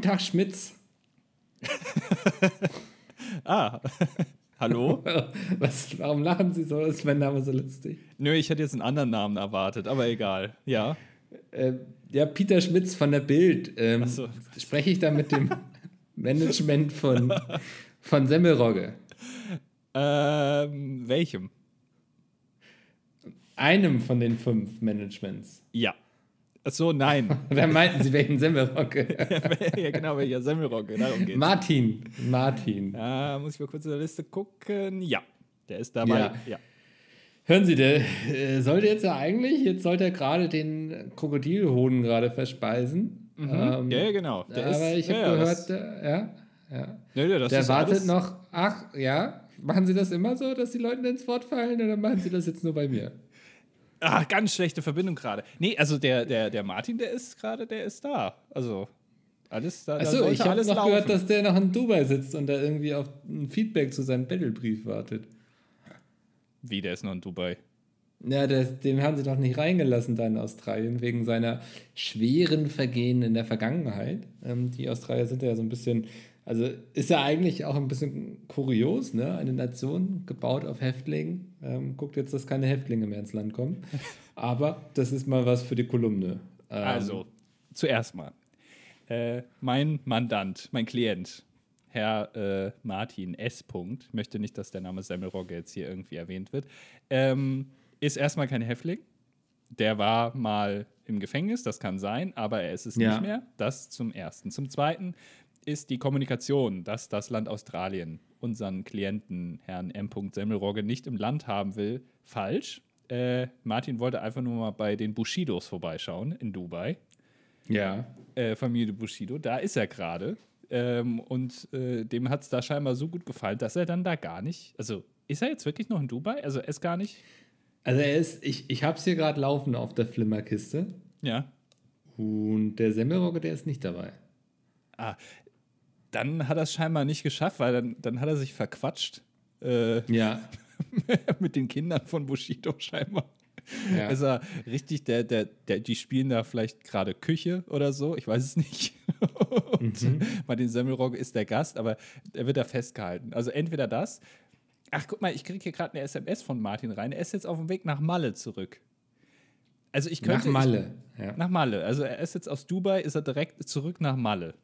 Guten Tag, Schmitz. ah, hallo? Was, warum lachen Sie so? Ist mein Name so lustig? Nö, ich hätte jetzt einen anderen Namen erwartet, aber egal. Ja. Äh, ja, Peter Schmitz von der Bild. Ähm, so. Spreche ich da mit dem Management von, von Semmelrogge? Ähm, welchem? Einem von den fünf Managements. Ja. Achso, nein. Oder meinten Sie welchen Semmelrogge? ja, genau, welcher Semmelrogge. Darum geht's. Martin. Martin. Ja, muss ich mal kurz in der Liste gucken. Ja, der ist dabei. Ja. ja. Hören Sie, der äh, sollte jetzt ja eigentlich, jetzt sollte er gerade den Krokodilhoden gerade verspeisen. Mhm. Ähm, ja, genau. Der aber ist, ich habe ja, gehört, ja, ja. Ja, der wartet noch. Ach, ja. Machen Sie das immer so, dass die Leute ins Wort fallen oder machen Sie das jetzt nur bei mir? Ah, ganz schlechte Verbindung gerade. Nee, also der, der, der Martin, der ist gerade, der ist da. Also alles da. Achso, ich habe noch laufen. gehört, dass der noch in Dubai sitzt und da irgendwie auf ein Feedback zu seinem Battlebrief wartet. Wie, der ist noch in Dubai. Ja, das, den haben sie doch nicht reingelassen da in Australien, wegen seiner schweren Vergehen in der Vergangenheit. Ähm, die Australier sind ja so ein bisschen, also ist ja eigentlich auch ein bisschen kurios, ne? Eine Nation gebaut auf Häftlingen. Ähm, guckt jetzt, dass keine Häftlinge mehr ins Land kommen. Aber das ist mal was für die Kolumne. Ähm, Also, zuerst mal. Äh, mein Mandant, mein Klient, Herr äh, Martin S. Punkt, möchte nicht, dass der Name Semmelrogge jetzt hier irgendwie erwähnt wird, ähm, ist erstmal kein Häftling. Der war mal im Gefängnis, das kann sein, aber er ist es Ja. nicht mehr. Das zum Ersten. Zum Zweiten ist die Kommunikation, dass das Land Australien unseren Klienten, Herrn M. Semmelrogge, nicht im Land haben will, falsch. Äh, Martin wollte einfach nur mal bei den Bushidos vorbeischauen in Dubai ja. äh, Familie Bushido. Da ist er gerade. Ähm, und äh, dem hat es da scheinbar so gut gefallen, dass er dann da gar nicht. Also, ist er jetzt wirklich noch in Dubai? Also, er ist gar nicht. Also er ist, ich, ich habe es hier gerade laufen auf der Flimmerkiste Ja. und der Semmelrogge, der ist nicht dabei. Ah, dann hat er es scheinbar nicht geschafft, weil dann, dann hat er sich verquatscht äh, Ja. mit den Kindern von Bushido scheinbar. ja. Ist er richtig, der, der, der, die spielen da vielleicht gerade Küche oder so, ich weiß es nicht. Und Martin Semmelrogge ist der Gast, aber er wird da festgehalten. Also entweder das. Ach, guck mal, ich kriege hier gerade eine SMS von Martin rein. Er ist jetzt auf dem Weg nach Malle zurück. Also ich könnte. Nach Malle. Ja. Ich, nach Malle. Also er ist jetzt aus Dubai, ist er direkt zurück nach Malle.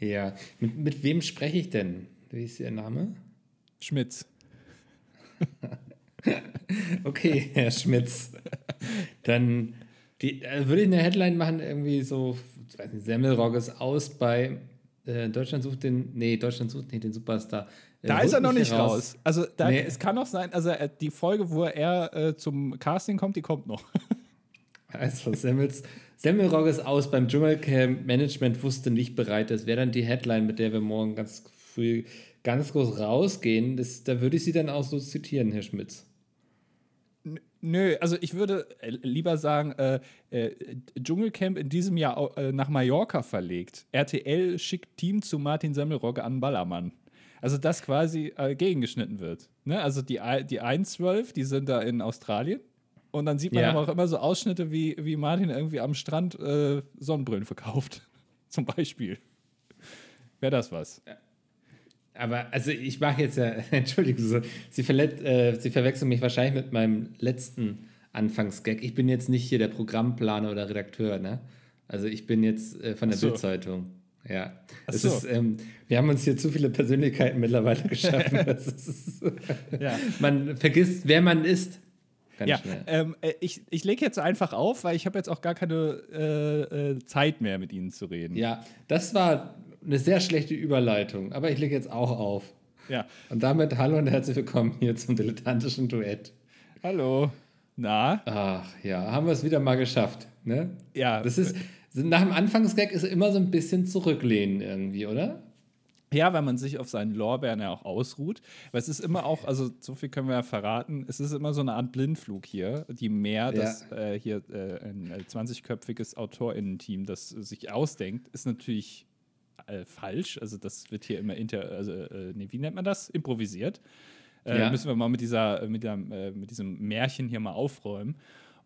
Ja, mit, mit wem spreche ich denn? Wie ist Ihr Name? Schmitz. Okay, Herr Schmitz. Dann die, äh, würde ich eine Headline machen, irgendwie so, ich weiß nicht, Semmelrogges aus bei äh, Deutschland sucht den, nee, Deutschland sucht nicht den Superstar. Äh, Da ist er noch nicht heraus. raus. Also da, Nee. es kann noch sein, also er- die Folge, wo er äh, zum Casting kommt, die kommt noch. Also Semmels, Semmelrogges aus beim Dschungelcamp. Management wusste nicht bereit. Das wäre dann die Headline, mit der wir morgen ganz früh ganz groß rausgehen. Das, da würde ich Sie dann auch so zitieren, Herr Schmitz. Nö, also ich würde äh, lieber sagen, äh, äh, Dschungelcamp in diesem Jahr äh, nach Mallorca verlegt. RTL schickt Team zu Martin Semmelrogge an Ballermann. Also das quasi äh, gegengeschnitten wird. Ne? Also die, die 1-12, die sind da in Australien. Und dann sieht man Ja. aber auch immer so Ausschnitte, wie, wie Martin irgendwie am Strand äh, Sonnenbrillen verkauft. Zum Beispiel. Wäre das was? Aber also ich mache jetzt ja, Entschuldigung, so, Sie, verlet, äh, Sie verwechseln mich wahrscheinlich mit meinem letzten Anfangsgag. Ich bin jetzt nicht hier der Programmplaner oder Redakteur, ne? Also ich bin jetzt äh, von der so. Bildzeitung. Ja. Es so. ist, ähm, wir haben uns hier zu viele Persönlichkeiten mittlerweile geschaffen. Ist, Ja. Man vergisst, wer man ist. Ganz Ja, schnell. ähm, äh, ich, ich lege jetzt einfach auf, weil ich habe jetzt auch gar keine äh, äh, Zeit mehr mit Ihnen zu reden. Ja, das war eine sehr schlechte Überleitung, aber ich lege jetzt auch auf. Ja. Und damit hallo und herzlich willkommen hier zum dilettantischen Duett. Hallo. Na? Ach ja, haben wir es wieder mal geschafft, ne? Ja. Das ist, nach dem Anfangsgag ist immer so ein bisschen zurücklehnen irgendwie, oder? Ja, weil man sich auf seinen Lorbeeren ja auch ausruht. Weil es ist immer auch, also so viel können wir ja verraten, es ist immer so eine Art Blindflug hier. Die mehr, Ja. dass äh, hier äh, ein äh, 20-köpfiges AutorInnen-Team das äh, sich ausdenkt, ist natürlich äh, falsch. Also das wird hier immer inter, also, äh, nee, wie nennt man das? Improvisiert. Äh, Ja. Müssen wir mal mit dieser, mit, der, äh, mit diesem Märchen hier mal aufräumen.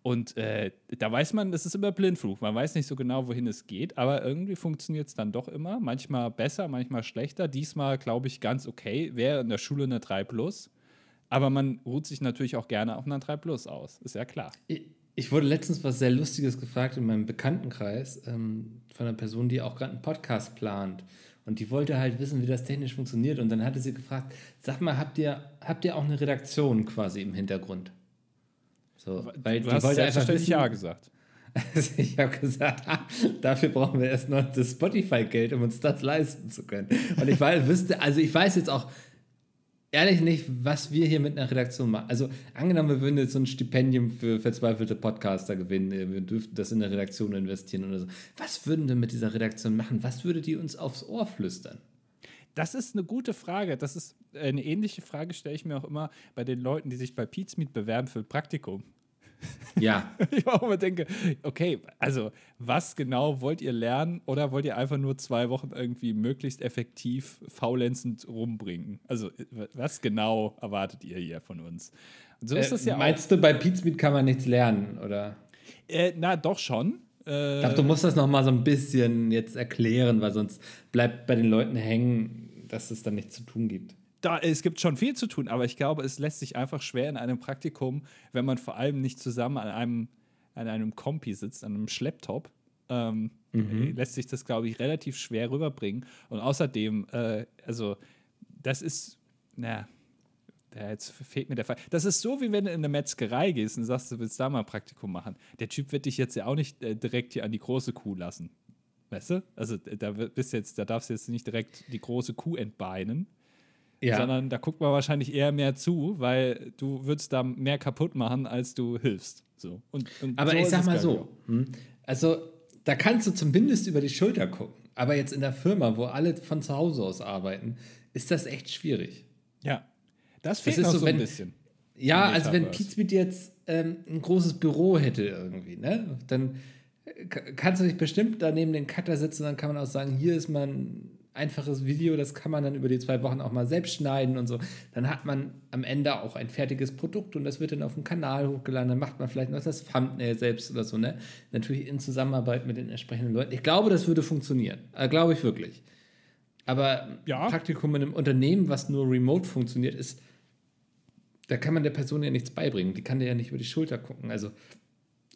Und äh, da weiß man, das ist immer Blindflug. Man weiß nicht so genau, wohin es geht, aber irgendwie funktioniert es dann doch immer. Manchmal besser, manchmal schlechter. Diesmal, glaube ich, ganz okay. Wäre in der Schule eine 3 Plus. Aber man ruht sich natürlich auch gerne auf einer 3 Plus aus. Ist ja klar. Ich, wurde letztens was sehr Lustiges gefragt in meinem Bekanntenkreis ähm, von einer Person, die auch gerade einen Podcast plant. Und die wollte halt wissen, wie das technisch funktioniert. Und dann hatte sie gefragt: Sag mal, habt ihr, habt ihr auch eine Redaktion quasi im Hintergrund? So, weil du hast selbstverständlich Ja gesagt. ich habe gesagt, ah, dafür brauchen wir erst noch das Spotify-Geld, um uns das leisten zu können. Und ich weiß, wüsste, also ich weiß jetzt auch ehrlich nicht, was wir hier mit einer Redaktion machen. Also angenommen, wir würden jetzt so ein Stipendium für verzweifelte Podcaster gewinnen, äh, wir dürften das in eine Redaktion investieren oder so. Was würden wir mit dieser Redaktion machen? Was würde die uns aufs Ohr flüstern? Das ist eine gute Frage. Das ist eine ähnliche Frage, stelle ich mir auch immer bei den Leuten, die sich bei Pizmeet bewerben für Praktikum. Ja. ich auch immer denke, okay, also was genau wollt ihr lernen oder wollt ihr einfach nur zwei Wochen irgendwie möglichst effektiv faulenzend rumbringen? Also was genau erwartet ihr hier von uns? Und so ist äh, das ja meinst auch. du, bei Pizmeet kann man nichts lernen, oder? Äh, na, doch schon. Äh, ich glaube, du musst das noch mal so ein bisschen jetzt erklären, weil sonst bleibt bei den Leuten hängen, dass es dann nichts zu tun gibt da, es gibt schon viel zu tun, aber ich glaube, es lässt sich einfach schwer in einem Praktikum, wenn man vor allem nicht zusammen an einem, an einem Kompi sitzt, an einem Schlepptop, ähm, mhm. lässt sich das, glaube ich, relativ schwer rüberbringen. Und außerdem, äh, also, das ist, naja, jetzt fehlt mir der Fall. Das ist so, wie wenn du in eine Metzgerei gehst und sagst, du willst da mal ein Praktikum machen. Der Typ wird dich jetzt ja auch nicht äh, direkt hier an die große Kuh lassen. Weißt du? Also da bist jetzt, da darfst du jetzt nicht direkt die große Kuh entbeinen, ja. sondern da guckt man wahrscheinlich eher mehr zu, weil du würdest da mehr kaputt machen, als du hilfst. So. Und, und aber so ich sag mal so, hm, also da kannst du zumindest über die Schulter gucken. Aber jetzt in der Firma, wo alle von zu Hause aus arbeiten, ist das echt schwierig. Ja, das fehlt das noch so, so ein bisschen. Ja, also wenn Pizmeet jetzt ähm, ein großes Büro hätte irgendwie, ne, dann äh, kannst du dich bestimmt da neben den Cutter sitzen, dann kann man auch sagen, hier ist man einfaches Video, das kann man dann über die zwei Wochen auch mal selbst schneiden und so. Dann hat man am Ende auch ein fertiges Produkt und das wird dann auf dem Kanal hochgeladen. Dann macht man vielleicht noch das Thumbnail selbst oder so, ne? Natürlich in Zusammenarbeit mit den entsprechenden Leuten. Ich glaube, das würde funktionieren. Äh, glaube ich wirklich. Aber ja. Praktikum in einem Unternehmen, was nur remote funktioniert, ist, da kann man der Person ja nichts beibringen. Die kann dir ja nicht über die Schulter gucken. Also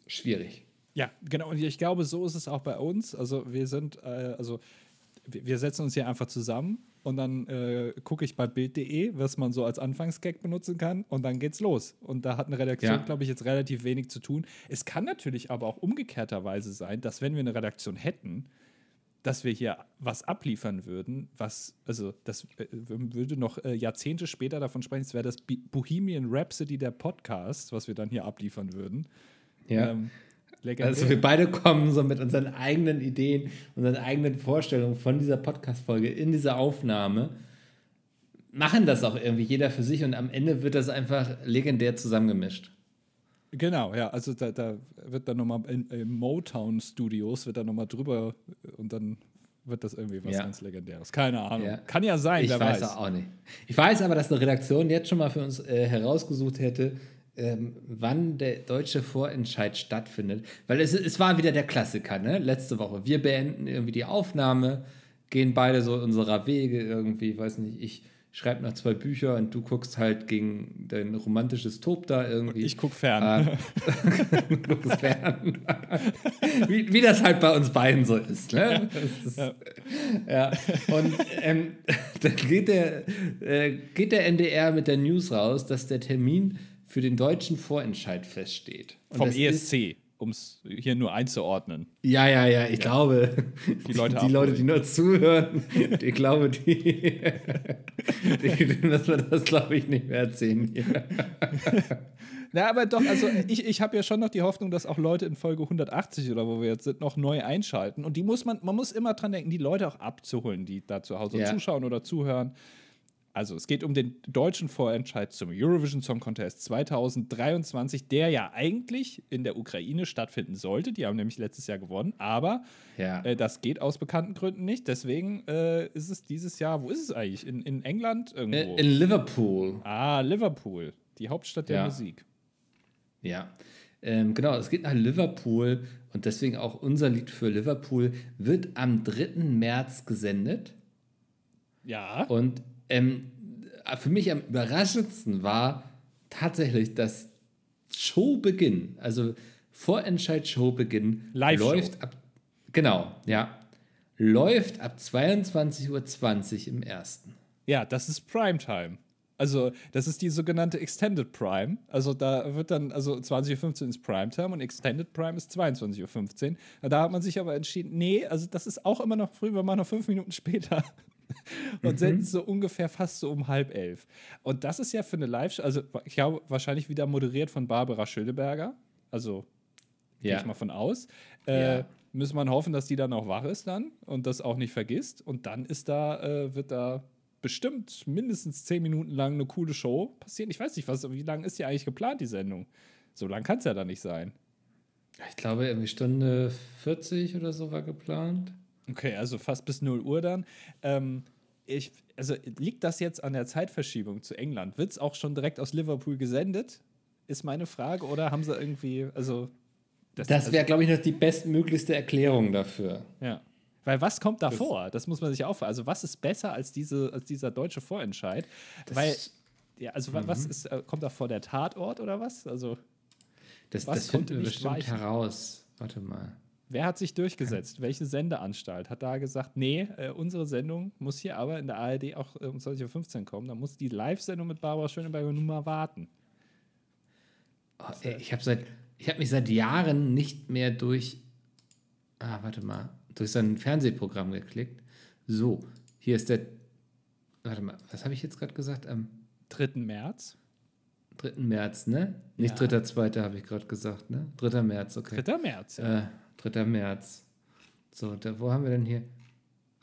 schwierig. Ja, genau. Und ich glaube, so ist es auch bei uns. Also wir sind, äh, also wir setzen uns hier einfach zusammen und dann äh, gucke ich bei Bild.de, was man so als Anfangsgag benutzen kann und dann geht's los. Und da hat eine Redaktion, ja. glaube ich, jetzt relativ wenig zu tun. Es kann natürlich aber auch umgekehrterweise sein, dass wenn wir eine Redaktion hätten, dass wir hier was abliefern würden, was, also das äh, würde noch äh, Jahrzehnte später davon sprechen, es wäre das Bohemian Rhapsody der Podcast, was wir dann hier abliefern würden. Ja. Ähm, Legendär. Also wir beide kommen so mit unseren eigenen Ideen, unseren eigenen Vorstellungen von dieser Podcast-Folge in dieser Aufnahme, machen das auch irgendwie jeder für sich und am Ende wird das einfach legendär zusammengemischt. Genau, ja, also da, da wird dann nochmal in, in Motown Studios wird da nochmal drüber und dann wird das irgendwie was ja. ganz Legendäres. Keine Ahnung. Ja. Kann ja sein, ich wer weiß. Ich weiß auch nicht. Ich weiß aber, dass eine Redaktion jetzt schon mal für uns äh, herausgesucht hätte, ähm, wann der deutsche Vorentscheid stattfindet. Weil es, es war wieder der Klassiker, ne? Letzte Woche. Wir beenden irgendwie die Aufnahme, gehen beide so unserer Wege irgendwie, weiß nicht, ich schreibe noch zwei Bücher und du guckst halt gegen dein romantisches Top da irgendwie. Und ich guck fern. Äh, guckst fern. wie, wie das halt bei uns beiden so ist. Ne? Ist, ja. ja. Und ähm, dann geht der, äh, geht der NDR mit der News raus, dass der Termin für den deutschen Vorentscheid feststeht. Und Vom ESC, um es hier nur einzuordnen. Ja, ja, ja, ich ja. glaube, die Leute, die, Leute, die nur zuhören, ich glaube, die, die müssen wir das, glaube ich, nicht mehr erzählen hier. Na, aber doch, also ich, ich habe ja schon noch die Hoffnung, dass auch Leute in Folge 180 oder wo wir jetzt sind, noch neu einschalten. Und die muss man, man muss immer dran denken, die Leute auch abzuholen, die da zu Hause ja. zuschauen oder zuhören. Also es geht um den deutschen Vorentscheid zum Eurovision Song Contest 2023, der ja eigentlich in der Ukraine stattfinden sollte. Die haben nämlich letztes Jahr gewonnen, aber ja. äh, das geht aus bekannten Gründen nicht. Deswegen äh, ist es dieses Jahr, wo ist es eigentlich? In, in England irgendwo? In Liverpool. Ah, Liverpool, die Hauptstadt der ja. Musik. Ja. Ähm, genau, es geht nach Liverpool und deswegen auch unser Lied für Liverpool wird am 3. März gesendet. Ja. Und ähm, für mich am überraschendsten war tatsächlich, dass Showbeginn, also Vorentscheid-Showbeginn, läuft ab. Genau, ja. Läuft ab 22.20 Uhr im ersten. Ja, das ist Primetime. Also, das ist die sogenannte Extended Prime. Also, da wird dann, also 20.15 Uhr ist Primetime und Extended Prime ist 22.15 Uhr. Da hat man sich aber entschieden, nee, also das ist auch immer noch früh, wir machen noch fünf Minuten später. und mhm. senden so ungefähr fast so um halb elf. Und das ist ja für eine Live-Show, also ich glaube, wahrscheinlich wieder moderiert von Barbara Schöneberger. Also, ja. gehe ich mal von aus. Äh, ja. Müssen wir hoffen, dass die dann auch wach ist dann und das auch nicht vergisst. Und dann ist da, äh, wird da bestimmt mindestens zehn Minuten lang eine coole Show passieren. Ich weiß nicht, was, wie lange ist die eigentlich geplant, die Sendung? So lang kann es ja da nicht sein. Ich glaube, irgendwie Stunde 40 oder so war geplant. Okay, also fast bis 0 Uhr dann. Ähm, ich, also liegt das jetzt an der Zeitverschiebung zu England? Wird es auch schon direkt aus Liverpool gesendet? Ist meine Frage. Oder haben sie irgendwie, also. Das, das wäre, also, glaube ich, noch die bestmöglichste Erklärung dafür. Ja. Weil was kommt davor? Das, das muss man sich auch fragen. Also, was ist besser als, diese, als dieser deutsche Vorentscheid? Weil, ja, also, mhm. was ist, äh, kommt da vor der Tatort oder was? Also, das, was das finden wir bestimmt weichen? heraus. Warte mal. Wer hat sich durchgesetzt? Welche Sendeanstalt hat da gesagt, nee, äh, unsere Sendung muss hier aber in der ARD auch äh, um 20.15 Uhr kommen? Da muss die Live-Sendung mit Barbara Schöneberger nun mal warten. Oh, ey, ich habe seit, mich seit Jahren nicht mehr durch, ah, warte mal, durch sein Fernsehprogramm geklickt. So, hier ist der, warte mal, was habe ich jetzt gerade gesagt? Am 3. März. 3. März, ne? Nicht ja. 3.2. habe ich gerade gesagt, ne? 3. März, okay. 3. März, ja. Äh, 3. März. So, da, wo haben wir denn hier?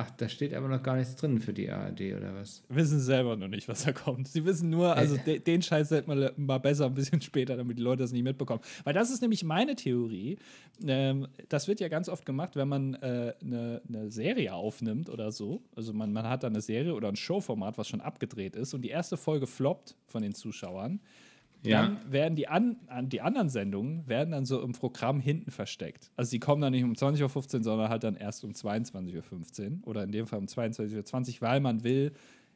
Ach, da steht aber noch gar nichts drin für die ARD oder was? Wissen selber noch nicht, was da kommt. Sie wissen nur, also äh. de, den Scheiß hält man mal besser ein bisschen später, damit die Leute das nicht mitbekommen. Weil das ist nämlich meine Theorie. Ähm, das wird ja ganz oft gemacht, wenn man eine äh, ne, ne Serie aufnimmt oder so. Also man, man hat da eine Serie oder ein Showformat, was schon abgedreht ist und die erste Folge floppt von den Zuschauern ja. dann werden die, an, die anderen Sendungen werden dann so im Programm hinten versteckt. Also die kommen dann nicht um 20.15 Uhr, sondern halt dann erst um 22.15 Uhr oder in dem Fall um 22.20 Uhr, weil man will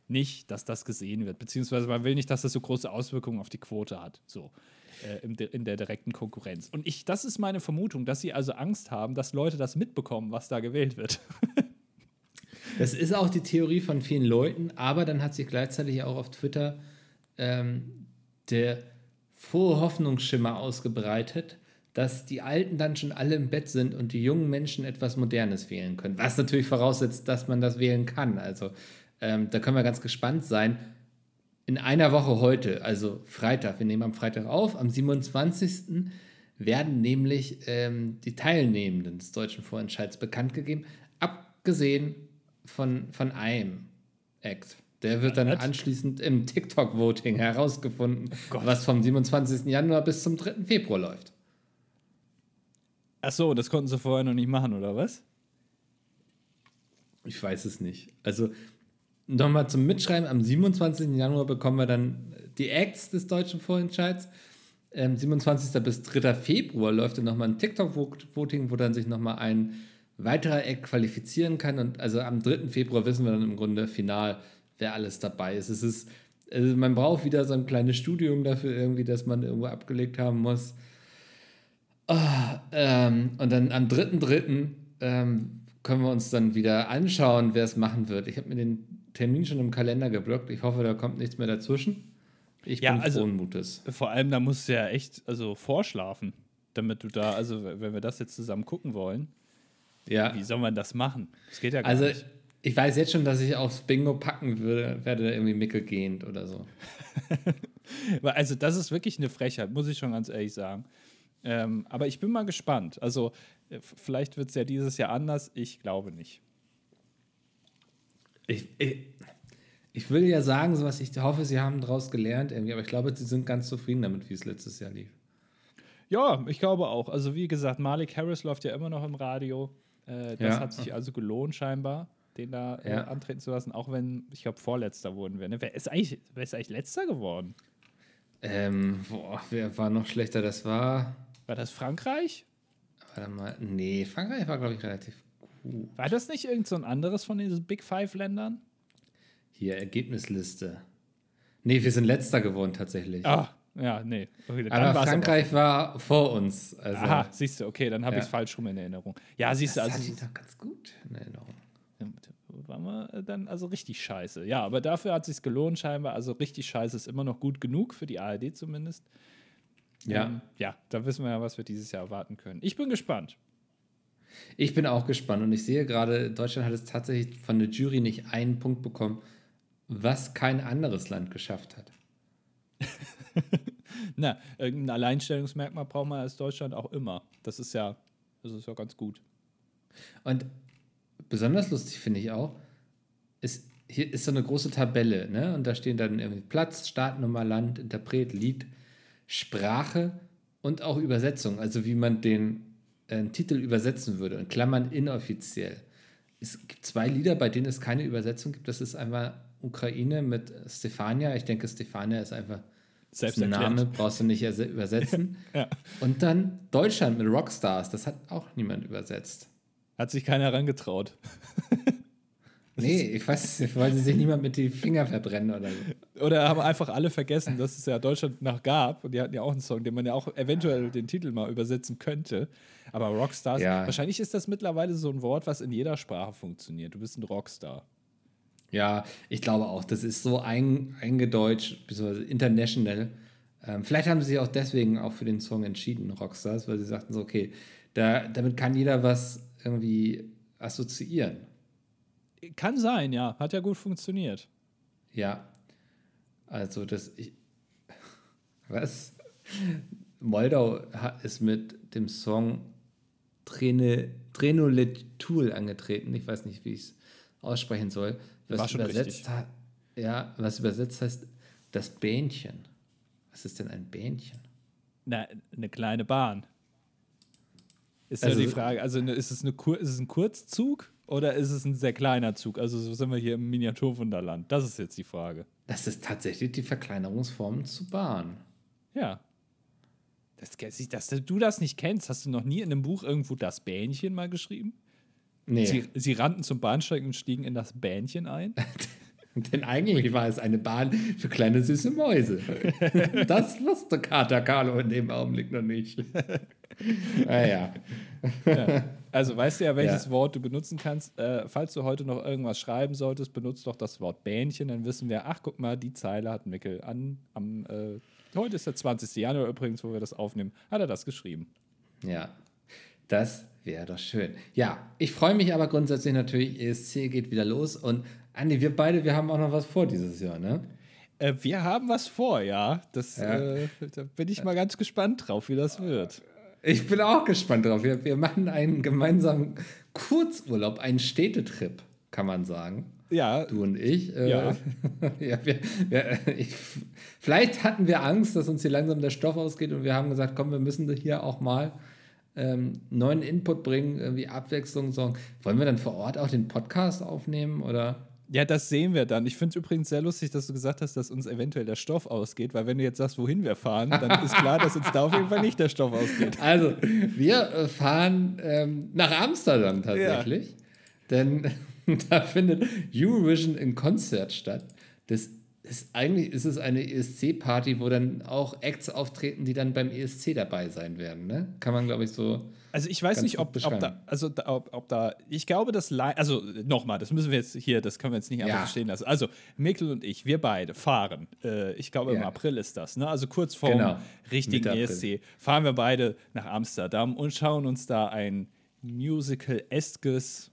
nicht, dass das gesehen wird, beziehungsweise man will nicht, dass das so große Auswirkungen auf die Quote hat, so äh, in der direkten Konkurrenz. Und ich, das ist meine Vermutung, dass sie also Angst haben, dass Leute das mitbekommen, was da gewählt wird. das ist auch die Theorie von vielen Leuten, aber dann hat sich gleichzeitig auch auf Twitter ähm, der frohe Hoffnungsschimmer ausgebreitet, dass die Alten dann schon alle im Bett sind und die jungen Menschen etwas Modernes wählen können. Was natürlich voraussetzt, dass man das wählen kann. Also ähm, da können wir ganz gespannt sein. In einer Woche heute, also Freitag, wir nehmen am Freitag auf, am 27. werden nämlich ähm, die Teilnehmenden des deutschen Vorentscheids bekannt gegeben, abgesehen von, von einem Act. Der wird dann anschließend im TikTok-Voting herausgefunden, oh was vom 27. Januar bis zum 3. Februar läuft. Ach so, das konnten sie vorher noch nicht machen, oder was? Ich weiß es nicht. Also nochmal zum Mitschreiben, am 27. Januar bekommen wir dann die Acts des deutschen Vorentscheids. Ähm, 27. bis 3. Februar läuft dann nochmal ein TikTok-Voting, wo dann sich nochmal ein weiterer Act qualifizieren kann. Und also am 3. Februar wissen wir dann im Grunde final, wer alles dabei ist. Es ist, also man braucht wieder so ein kleines Studium dafür irgendwie, dass man irgendwo abgelegt haben muss. Oh, ähm, und dann am 3.3. Ähm, können wir uns dann wieder anschauen, wer es machen wird. Ich habe mir den Termin schon im Kalender geblockt. Ich hoffe, da kommt nichts mehr dazwischen. Ich ja, bin also, frohen Mutes. Vor allem, da musst du ja echt also vorschlafen, damit du da, also wenn wir das jetzt zusammen gucken wollen, ja. wie soll man das machen? Das geht ja gar also, nicht. Ich weiß jetzt schon, dass ich aufs Bingo packen würde, werde irgendwie mickelgehend oder so. also, das ist wirklich eine Frechheit, muss ich schon ganz ehrlich sagen. Ähm, aber ich bin mal gespannt. Also, äh, vielleicht wird es ja dieses Jahr anders. Ich glaube nicht. Ich, ich, ich will ja sagen, sowas, ich hoffe, sie haben daraus gelernt irgendwie, aber ich glaube, sie sind ganz zufrieden damit, wie es letztes Jahr lief. Ja, ich glaube auch. Also, wie gesagt, Malik Harris läuft ja immer noch im Radio. Äh, das ja. hat sich also gelohnt, scheinbar den da äh, ja. antreten zu lassen, auch wenn, ich glaube, Vorletzter wurden wir. Ne? Wer, ist eigentlich, wer ist eigentlich Letzter geworden? Ähm, boah, wer war noch schlechter? Das war. War das Frankreich? Warte mal. Nee, Frankreich war, glaube ich, relativ gut. War das nicht irgend so ein anderes von diesen Big Five-Ländern? Hier, Ergebnisliste. Nee, wir sind letzter geworden tatsächlich. Ah, ja, nee. Okay, aber Frankreich war vor uns. Also, Aha, siehst du, okay, dann habe Ja. ich es falsch rum in Erinnerung. Ja, siehst du, das also hatte ich doch ganz gut in Erinnerung. Waren wir dann also richtig scheiße. Ja, aber dafür hat es sich gelohnt scheinbar. Also richtig scheiße ist immer noch gut genug für die ARD zumindest. Ja. Ähm, ja, da wissen wir ja, was wir dieses Jahr erwarten können. Ich bin gespannt. Ich bin auch gespannt und ich sehe gerade, Deutschland hat es tatsächlich von der Jury nicht einen Punkt bekommen, was kein anderes Land geschafft hat. Na, irgendein Alleinstellungsmerkmal braucht man als Deutschland auch immer. Das ist ja, das ist ja ganz gut. Und besonders lustig finde ich auch, ist, hier ist so eine große Tabelle, ne? Und da stehen dann irgendwie Platz, Startnummer, Land, Interpret, Lied, Sprache und auch Übersetzung, also wie man den äh, Titel übersetzen würde, in Klammern inoffiziell. Es gibt zwei Lieder, bei denen es keine Übersetzung gibt. Das ist einmal Ukraine mit Stefania. Ich denke, Stefania ist einfach Selbst ein. Name, brauchst du nicht erse- übersetzen. Ja. Und dann Deutschland mit Rockstars. Das hat auch niemand übersetzt. Hat sich keiner herangetraut. Nee, ich weiß weil sie sich niemand mit die Finger verbrennen oder so. Oder haben einfach alle vergessen, dass es ja Deutschland noch gab. Und die hatten ja auch einen Song, den man ja auch eventuell den Titel mal übersetzen könnte. Aber Rockstars, Ja. wahrscheinlich ist das mittlerweile so ein Wort, was in jeder Sprache funktioniert. Du bist ein Rockstar. Ja, ich glaube auch, das ist so ein, eingedeutscht, beziehungsweise international. Ähm, vielleicht haben sie sich auch deswegen auch für den Song entschieden, Rockstars, weil sie sagten so, okay, da, damit kann jeder was irgendwie assoziieren. Kann sein, ja. Hat ja gut funktioniert. Ja. Also das, ich, was? Moldau ist mit dem Song Trene, Trenoletul angetreten. Ich weiß nicht, wie ich es aussprechen soll. Was schon übersetzt hat, ja, was übersetzt heißt das Bähnchen. Was ist denn ein Bähnchen? Na, eine kleine Bahn. Ist Also- ja die Frage. Also ne, ist es, eine Kur ist es ein Kurzzug oder ist es ein sehr kleiner Zug? Also so sind wir hier im Miniaturwunderland. Das ist jetzt die Frage. Das ist tatsächlich die Verkleinerungsform zu Bahn. Ja. Das, dass du das nicht kennst, hast du noch nie in einem Buch irgendwo das Bähnchen mal geschrieben? Nee, Sie, sie rannten zum Bahnsteig und stiegen in das Bähnchen ein. denn eigentlich war es eine Bahn für kleine süße Mäuse. das wusste Kater Carlo in dem Augenblick noch nicht. naja. Ja. Also weißt du ja, welches Ja. Wort du benutzen kannst. Äh, falls du heute noch irgendwas schreiben solltest, benutzt doch das Wort Bähnchen, dann wissen wir, ach guck mal, die Zeile hat Mickel an. Am, äh, heute ist der 20. Januar übrigens, wo wir das aufnehmen, hat er das geschrieben. Ja, das wäre doch schön. Ja, ich freue mich aber grundsätzlich natürlich, ESC geht wieder los und Andi, wir beide, wir haben auch noch was vor dieses Jahr, ne? Äh, wir haben was vor, ja. Das, Ja. Äh, da bin ich mal ganz gespannt drauf, wie das wird. Ich bin auch gespannt drauf. Wir, wir machen einen gemeinsamen Kurzurlaub, einen Städtetrip, kann man sagen. Ja, Du und ich. Äh, Ja. ja wir, wir, ich, vielleicht hatten wir Angst, dass uns hier langsam der Stoff ausgeht und wir haben gesagt, komm, wir müssen hier auch mal ähm, neuen Input bringen, irgendwie Abwechslung sorgen. Wollen wir dann vor Ort auch den Podcast aufnehmen oder? Ja, das sehen wir dann. Ich finde es übrigens sehr lustig, dass du gesagt hast, dass uns eventuell der Stoff ausgeht, weil wenn du jetzt sagst, wohin wir fahren, dann ist klar, dass uns da auf jeden Fall nicht der Stoff ausgeht. Also, wir äh, fahren ähm, nach Amsterdam tatsächlich, denn da findet Eurovision in Konzert statt. Das ist eigentlich ist es eine ESC-Party, wo dann auch Acts auftreten, die dann beim ESC dabei sein werden. Ne? Kann man, glaube ich, so. Also ich weiß nicht, ob, ob da, also da, ob, ob da, ich glaube, das, also nochmal, das müssen wir jetzt hier, das können wir jetzt nicht einfach Ja. stehen lassen. Also Mikkel und ich, wir beide fahren, äh, ich glaube im Ja. April ist das, ne? also kurz vor Genau, dem richtigen. ESC, fahren wir beide nach Amsterdam und schauen uns da ein Musical-eskes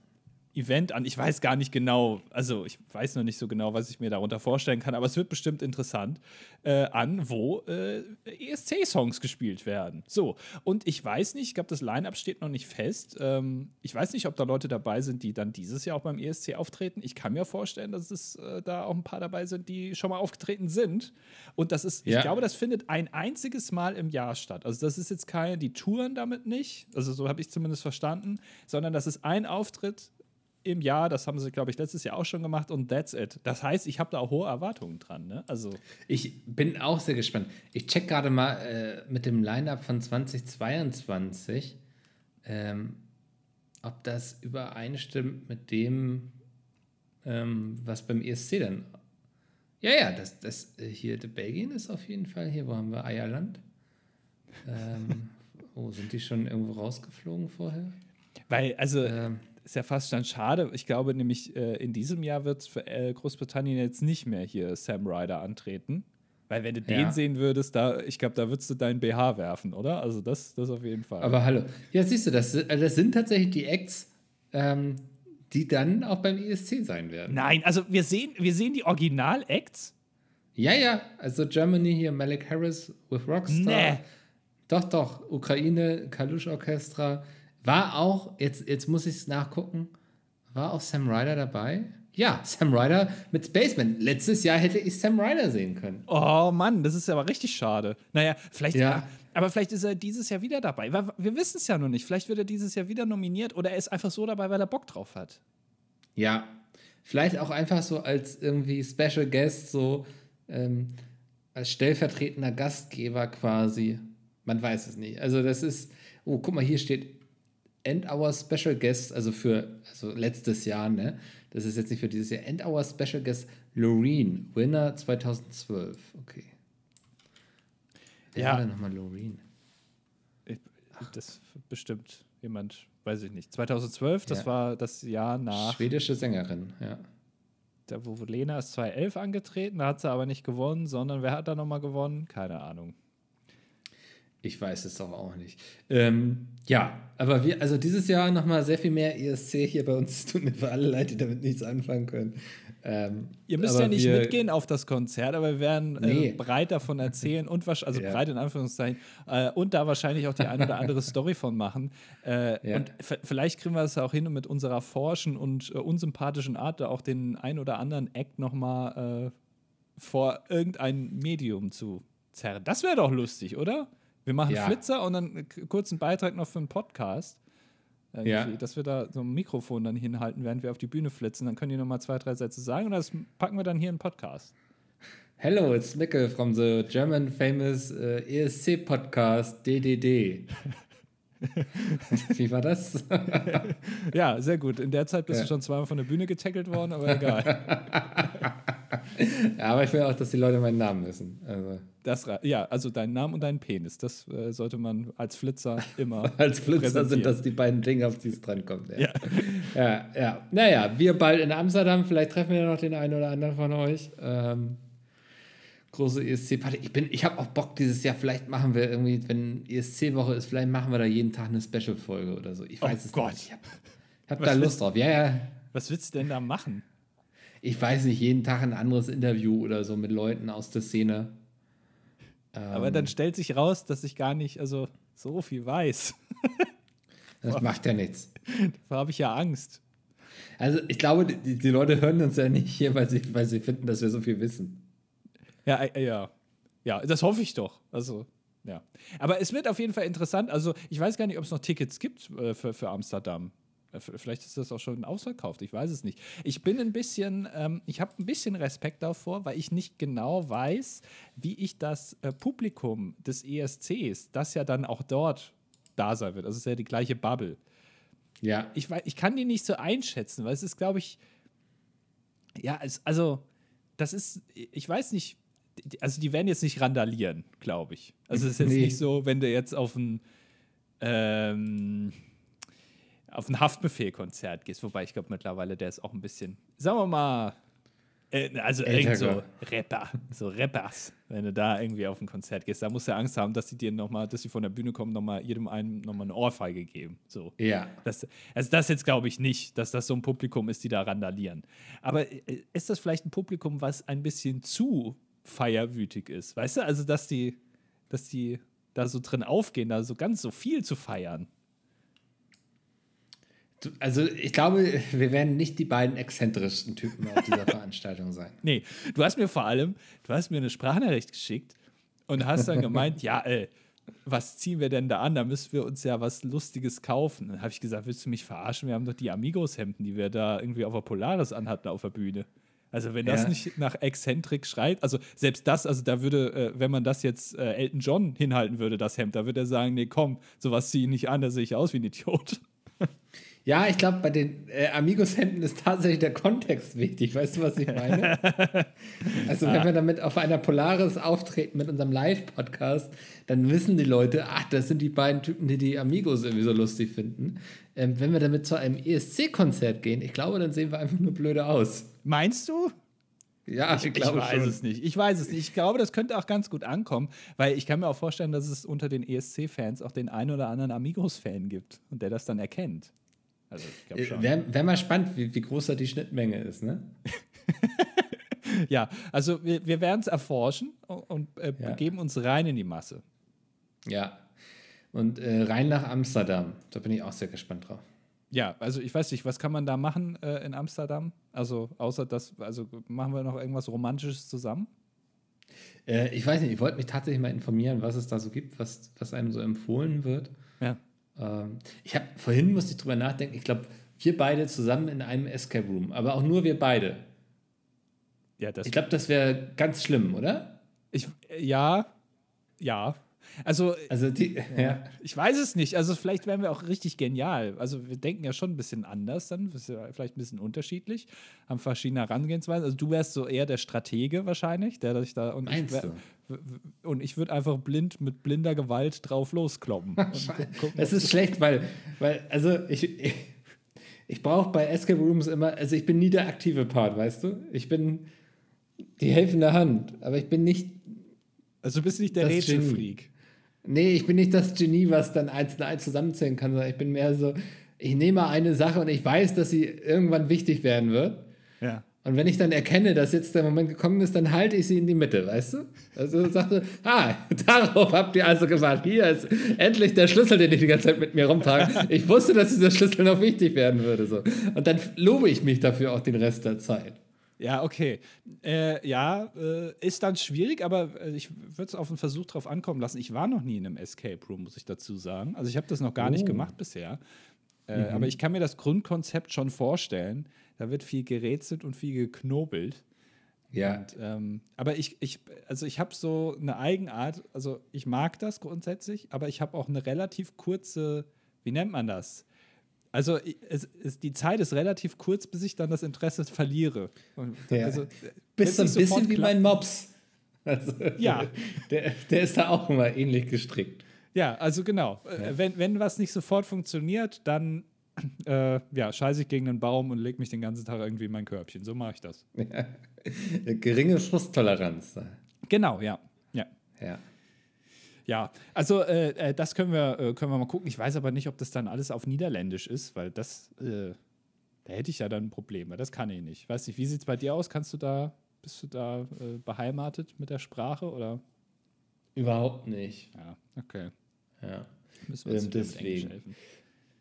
Event an. Ich weiß gar nicht genau, also ich weiß noch nicht so genau, was ich mir darunter vorstellen kann, aber es wird bestimmt interessant, äh, an, wo äh, ESC-Songs gespielt werden. So, und ich weiß nicht, ich glaube, das Line-Up steht noch nicht fest. Ähm, ich weiß nicht, ob da Leute dabei sind, die dann dieses Jahr auch beim ESC auftreten. Ich kann mir vorstellen, dass es äh, da auch ein paar dabei sind, die schon mal aufgetreten sind. Und das ist, ich Ja. glaube, das findet ein einziges Mal im Jahr statt. Also das ist jetzt keine, die touren damit nicht, also so habe ich zumindest verstanden, sondern das ist ein Auftritt im Jahr. Das haben sie, glaube ich, letztes Jahr auch schon gemacht und that's it. Das heißt, ich habe da auch hohe Erwartungen dran. Ne? Also ich bin auch sehr gespannt. Ich check gerade mal äh, mit dem Line-Up von 2022, ähm, ob das übereinstimmt mit dem, ähm, was beim ESC dann. Ja, ja, das, das äh, hier, Belgien ist auf jeden Fall hier. Wo haben wir Eierland? Ähm, oh, sind die schon irgendwo rausgeflogen vorher? Weil, also. Ähm, ist ja fast dann schade. Ich glaube nämlich, äh, in diesem Jahr wird für äh, Großbritannien jetzt nicht mehr hier Sam Ryder antreten. Weil wenn du ja. den sehen würdest, da, ich glaube, da würdest du deinen BH werfen, oder? Also das, das auf jeden Fall. Aber hallo. Ja, siehst du, das, äh, das sind tatsächlich die Acts, ähm, die dann auch beim ESC sein werden. Nein, also wir sehen, wir sehen die Original-Acts. Ja, ja, also Germany hier, Malik Harris with Rockstar. Nee. Doch, doch, Ukraine, Kalush Orchestra. War auch, jetzt, jetzt muss ich es nachgucken, war auch Sam Ryder dabei? Ja, Sam Ryder mit Spaceman. Letztes Jahr hätte ich Sam Ryder sehen können. Oh Mann, das ist aber richtig schade. Naja, vielleicht, ja. aber vielleicht ist er dieses Jahr wieder dabei. Wir wissen es ja noch nicht. Vielleicht wird er dieses Jahr wieder nominiert oder er ist einfach so dabei, weil er Bock drauf hat. Ja, vielleicht auch einfach so als irgendwie Special Guest, so ähm, als stellvertretender Gastgeber quasi. Man weiß es nicht. Also das ist, oh, guck mal, hier steht End Our Special Guest, also für also letztes Jahr, ne? Das ist jetzt nicht für dieses Jahr. End Our Special Guest Loreen, Winner 2012. Okay. Wer ja. war denn nochmal Loreen? Das bestimmt jemand, weiß ich nicht. 2012, das ja. war das Jahr nach. Schwedische Sängerin, ja. Da, wo Lena ist 2011 angetreten, da hat sie aber nicht gewonnen, sondern wer hat da nochmal gewonnen? Keine Ahnung. Ich weiß es doch auch nicht. Ähm, ja, aber wir, also dieses Jahr nochmal sehr viel mehr ESC hier bei uns tun für alle Leute, die damit nichts anfangen können. Ähm, Ihr müsst ja nicht wir, mitgehen auf das Konzert, aber wir werden äh, nee. breit davon erzählen und also ja. breit in Anführungszeichen äh, und da wahrscheinlich auch die eine oder andere Story von machen. Äh, ja. Und vielleicht kriegen wir es auch hin, mit unserer forschen und äh, unsympathischen Art da auch den ein oder anderen Act nochmal äh, vor irgendein Medium zu zerren. Das wäre doch lustig, oder? Wir machen ja. Flitzer und dann kurz einen Beitrag noch für einen Podcast. Ja. Dass wir da so ein Mikrofon dann hinhalten, während wir auf die Bühne flitzen. Dann können die nochmal zwei, drei Sätze sagen und das packen wir dann hier in den Podcast. Hello, it's Mikkel from the German famous uh, ESC podcast DDD. Wie war das? ja, sehr gut. In der Zeit bist ja. du schon zweimal von der Bühne getackelt worden, aber egal. ja, aber ich will auch, dass die Leute meinen Namen wissen. Also. Das, ja, also deinen Namen und deinen Penis, das äh, sollte man als Flitzer immer. als Flitzer sind das die beiden Dinge, auf die es drankommt. Ja. ja. ja, ja. Naja, wir bald in Amsterdam, vielleicht treffen wir noch den einen oder anderen von euch. Ähm, große ESC-Party. Ich, ich habe auch Bock dieses Jahr, vielleicht machen wir irgendwie, wenn ESC-Woche ist, vielleicht machen wir da jeden Tag eine Special-Folge oder so. Ich weiß oh es Gott. nicht. Ich habe hab da Lust drauf. Ja, ja. Was willst du denn da machen? Ich weiß nicht, jeden Tag ein anderes Interview oder so mit Leuten aus der Szene. Aber dann ähm. stellt sich raus, dass ich gar nicht also so viel weiß. das macht ja nichts. Da habe ich ja Angst. Also ich glaube, die, die, Leute hören uns ja nicht hier, weil sie, weil sie finden, dass wir so viel wissen. Ja, äh, ja. Ja, das hoffe ich doch. Also, ja. Aber es wird auf jeden Fall interessant. Also, ich weiß gar nicht, ob es noch Tickets gibt äh, für, für Amsterdam. Äh, vielleicht ist das auch schon ausverkauft, ich weiß es nicht. Ich bin ein bisschen, ähm, ich habe ein bisschen Respekt davor, weil ich nicht genau weiß, wie ich das äh, Publikum des ESCs, das ja dann auch dort da sein wird, also es ist ja die gleiche Bubble. Ja. Ich, weiß, ich kann die nicht so einschätzen, weil es ist, glaube ich, ja, es, also, das ist, ich weiß nicht, also die werden jetzt nicht randalieren, glaube ich. Also es ist jetzt nee. nicht so, wenn du jetzt auf ein, ähm, auf ein Haftbefehl-Konzert gehst, wobei ich glaube mittlerweile der ist auch ein bisschen, sagen wir mal, äh, also irgend so Rapper, so Rappers, wenn du da irgendwie auf ein Konzert gehst, da musst du Angst haben, dass sie dir nochmal, dass sie von der Bühne kommen, nochmal jedem einen nochmal eine Ohrfeige geben. So. Ja. Das, also das jetzt glaube ich nicht, dass das so ein Publikum ist, die da randalieren. Aber äh, ist das vielleicht ein Publikum, was ein bisschen zu feierwütig ist? Weißt du, also dass die, dass die da so drin aufgehen, da so ganz so viel zu feiern. Also ich glaube, wir werden nicht die beiden exzentrischsten Typen auf dieser Veranstaltung sein. Nee, du hast mir vor allem, du hast mir eine Sprachnachricht geschickt und hast dann gemeint, ja, äh, was ziehen wir denn da an? Da müssen wir uns ja was Lustiges kaufen. Dann habe ich gesagt, willst du mich verarschen? Wir haben doch die Amigos-Hemden, die wir da irgendwie auf der Polaris anhatten auf der Bühne. Also wenn das Ja. nicht nach Exzentrik schreit, also selbst das, also da würde, äh, wenn man das jetzt äh, Elton John hinhalten würde, das Hemd, da würde er sagen, nee, komm, sowas ziehe ich nicht an, da sehe ich aus wie ein Idiot. Ja, ich glaube, bei den äh, Amigos-Hemden ist tatsächlich der Kontext wichtig. Weißt du, was ich meine? also, wenn wir damit auf einer Polaris auftreten mit unserem Live-Podcast, dann wissen die Leute, ach, das sind die beiden Typen, die die Amigos irgendwie so lustig finden. Ähm, wenn wir damit zu einem ESC-Konzert gehen, ich glaube, dann sehen wir einfach nur blöde aus. Meinst du? Ja, ich, glaube ich weiß schon. es nicht. Ich weiß es nicht. Ich glaube, das könnte auch ganz gut ankommen, weil ich kann mir auch vorstellen, dass es unter den ESC-Fans auch den einen oder anderen Amigos-Fan gibt und der das dann erkennt. Also ich glaube schon. Wäre wär mal spannend, wie, wie groß da die Schnittmenge ist, ne? Ja, also wir, wir werden es erforschen und, äh, Ja. begeben uns rein in die Masse. Ja. Und äh, rein nach Amsterdam. Da bin ich auch sehr gespannt drauf. Ja, also ich weiß nicht, was kann man da machen äh, in Amsterdam? Also außer das, also machen wir noch irgendwas Romantisches zusammen? Äh, ich weiß nicht, ich wollte mich tatsächlich mal informieren, was es da so gibt, was, was einem so empfohlen wird. Ja. Ähm, ich habe vorhin musste ich drüber nachdenken, ich glaube, wir beide zusammen in einem Escape Room, aber auch nur wir beide. Ja, das Ich glaube, das wäre ganz schlimm, oder? ich, äh, ja, ja. Also Also die, ja. Ich weiß es nicht. Also vielleicht wären wir auch richtig genial. Also wir denken ja schon ein bisschen anders dann, vielleicht ein bisschen unterschiedlich, haben verschiedene Herangehensweisen. Also du wärst so eher der Stratege wahrscheinlich, der sich da und Meinst ich wär, und ich würde einfach blind mit blinder Gewalt drauf loskloppen. Das ist schlecht, weil, weil also ich, ich, ich brauche bei Escape Rooms immer, also ich bin nie der aktive Part, weißt du? Ich bin die helfende Hand, aber ich bin nicht also du bist nicht der. Rätselfreak. Nee, ich bin nicht das Genie, was dann eins und eins zusammenzählen kann, sondern ich bin mehr so, ich nehme eine Sache und ich weiß, dass sie irgendwann wichtig werden wird. Ja. Und wenn ich dann erkenne, dass jetzt der Moment gekommen ist, dann halte ich sie in die Mitte, weißt du? Also sagte, ah, darauf habt ihr also gewartet. Hier ist endlich der Schlüssel, den ich die ganze Zeit mit mir rumtrage. Ich wusste, dass dieser Schlüssel noch wichtig werden würde. So. Und dann lobe ich mich dafür auch den Rest der Zeit. Ja, okay. Äh, ja, äh, ist dann schwierig, aber äh, ich würde es auf einen Versuch drauf ankommen lassen. Ich war noch nie in einem Escape Room, muss ich dazu sagen. Also ich habe das noch gar nicht Oh. gemacht bisher. Äh, Aber ich kann mir das Grundkonzept schon vorstellen. Da wird viel gerätselt und viel geknobelt. Ja. Und, ähm, aber ich, ich, also ich habe so eine Eigenart, also ich mag das grundsätzlich, aber ich habe auch eine relativ kurze, wie nennt man das? Also es, es, die Zeit ist relativ kurz, bis ich dann das Interesse verliere. Und, Ja. also, Bist so ein bisschen wie mein Mops. Also, Ja. Der, der ist da auch immer ähnlich gestrickt. Ja, also genau. Äh, Wenn, wenn was nicht sofort funktioniert, dann äh, ja, scheiße ich gegen einen Baum und lege mich den ganzen Tag irgendwie in mein Körbchen. So mache ich das. Geringe Frusttoleranz. Genau, ja. Ja. Ja. Ja, also äh, äh, das können wir, äh, können wir mal gucken. Ich weiß aber nicht, ob das dann alles auf Niederländisch ist, weil das, äh, da hätte ich ja dann ein Problem, weil das kann ich nicht. Weiß nicht, wie sieht es bei dir aus? Kannst du da, bist du da äh, beheimatet mit der Sprache oder? Überhaupt nicht. Ja, okay. Ja. Müssen wir uns Ähm, deswegen. helfen.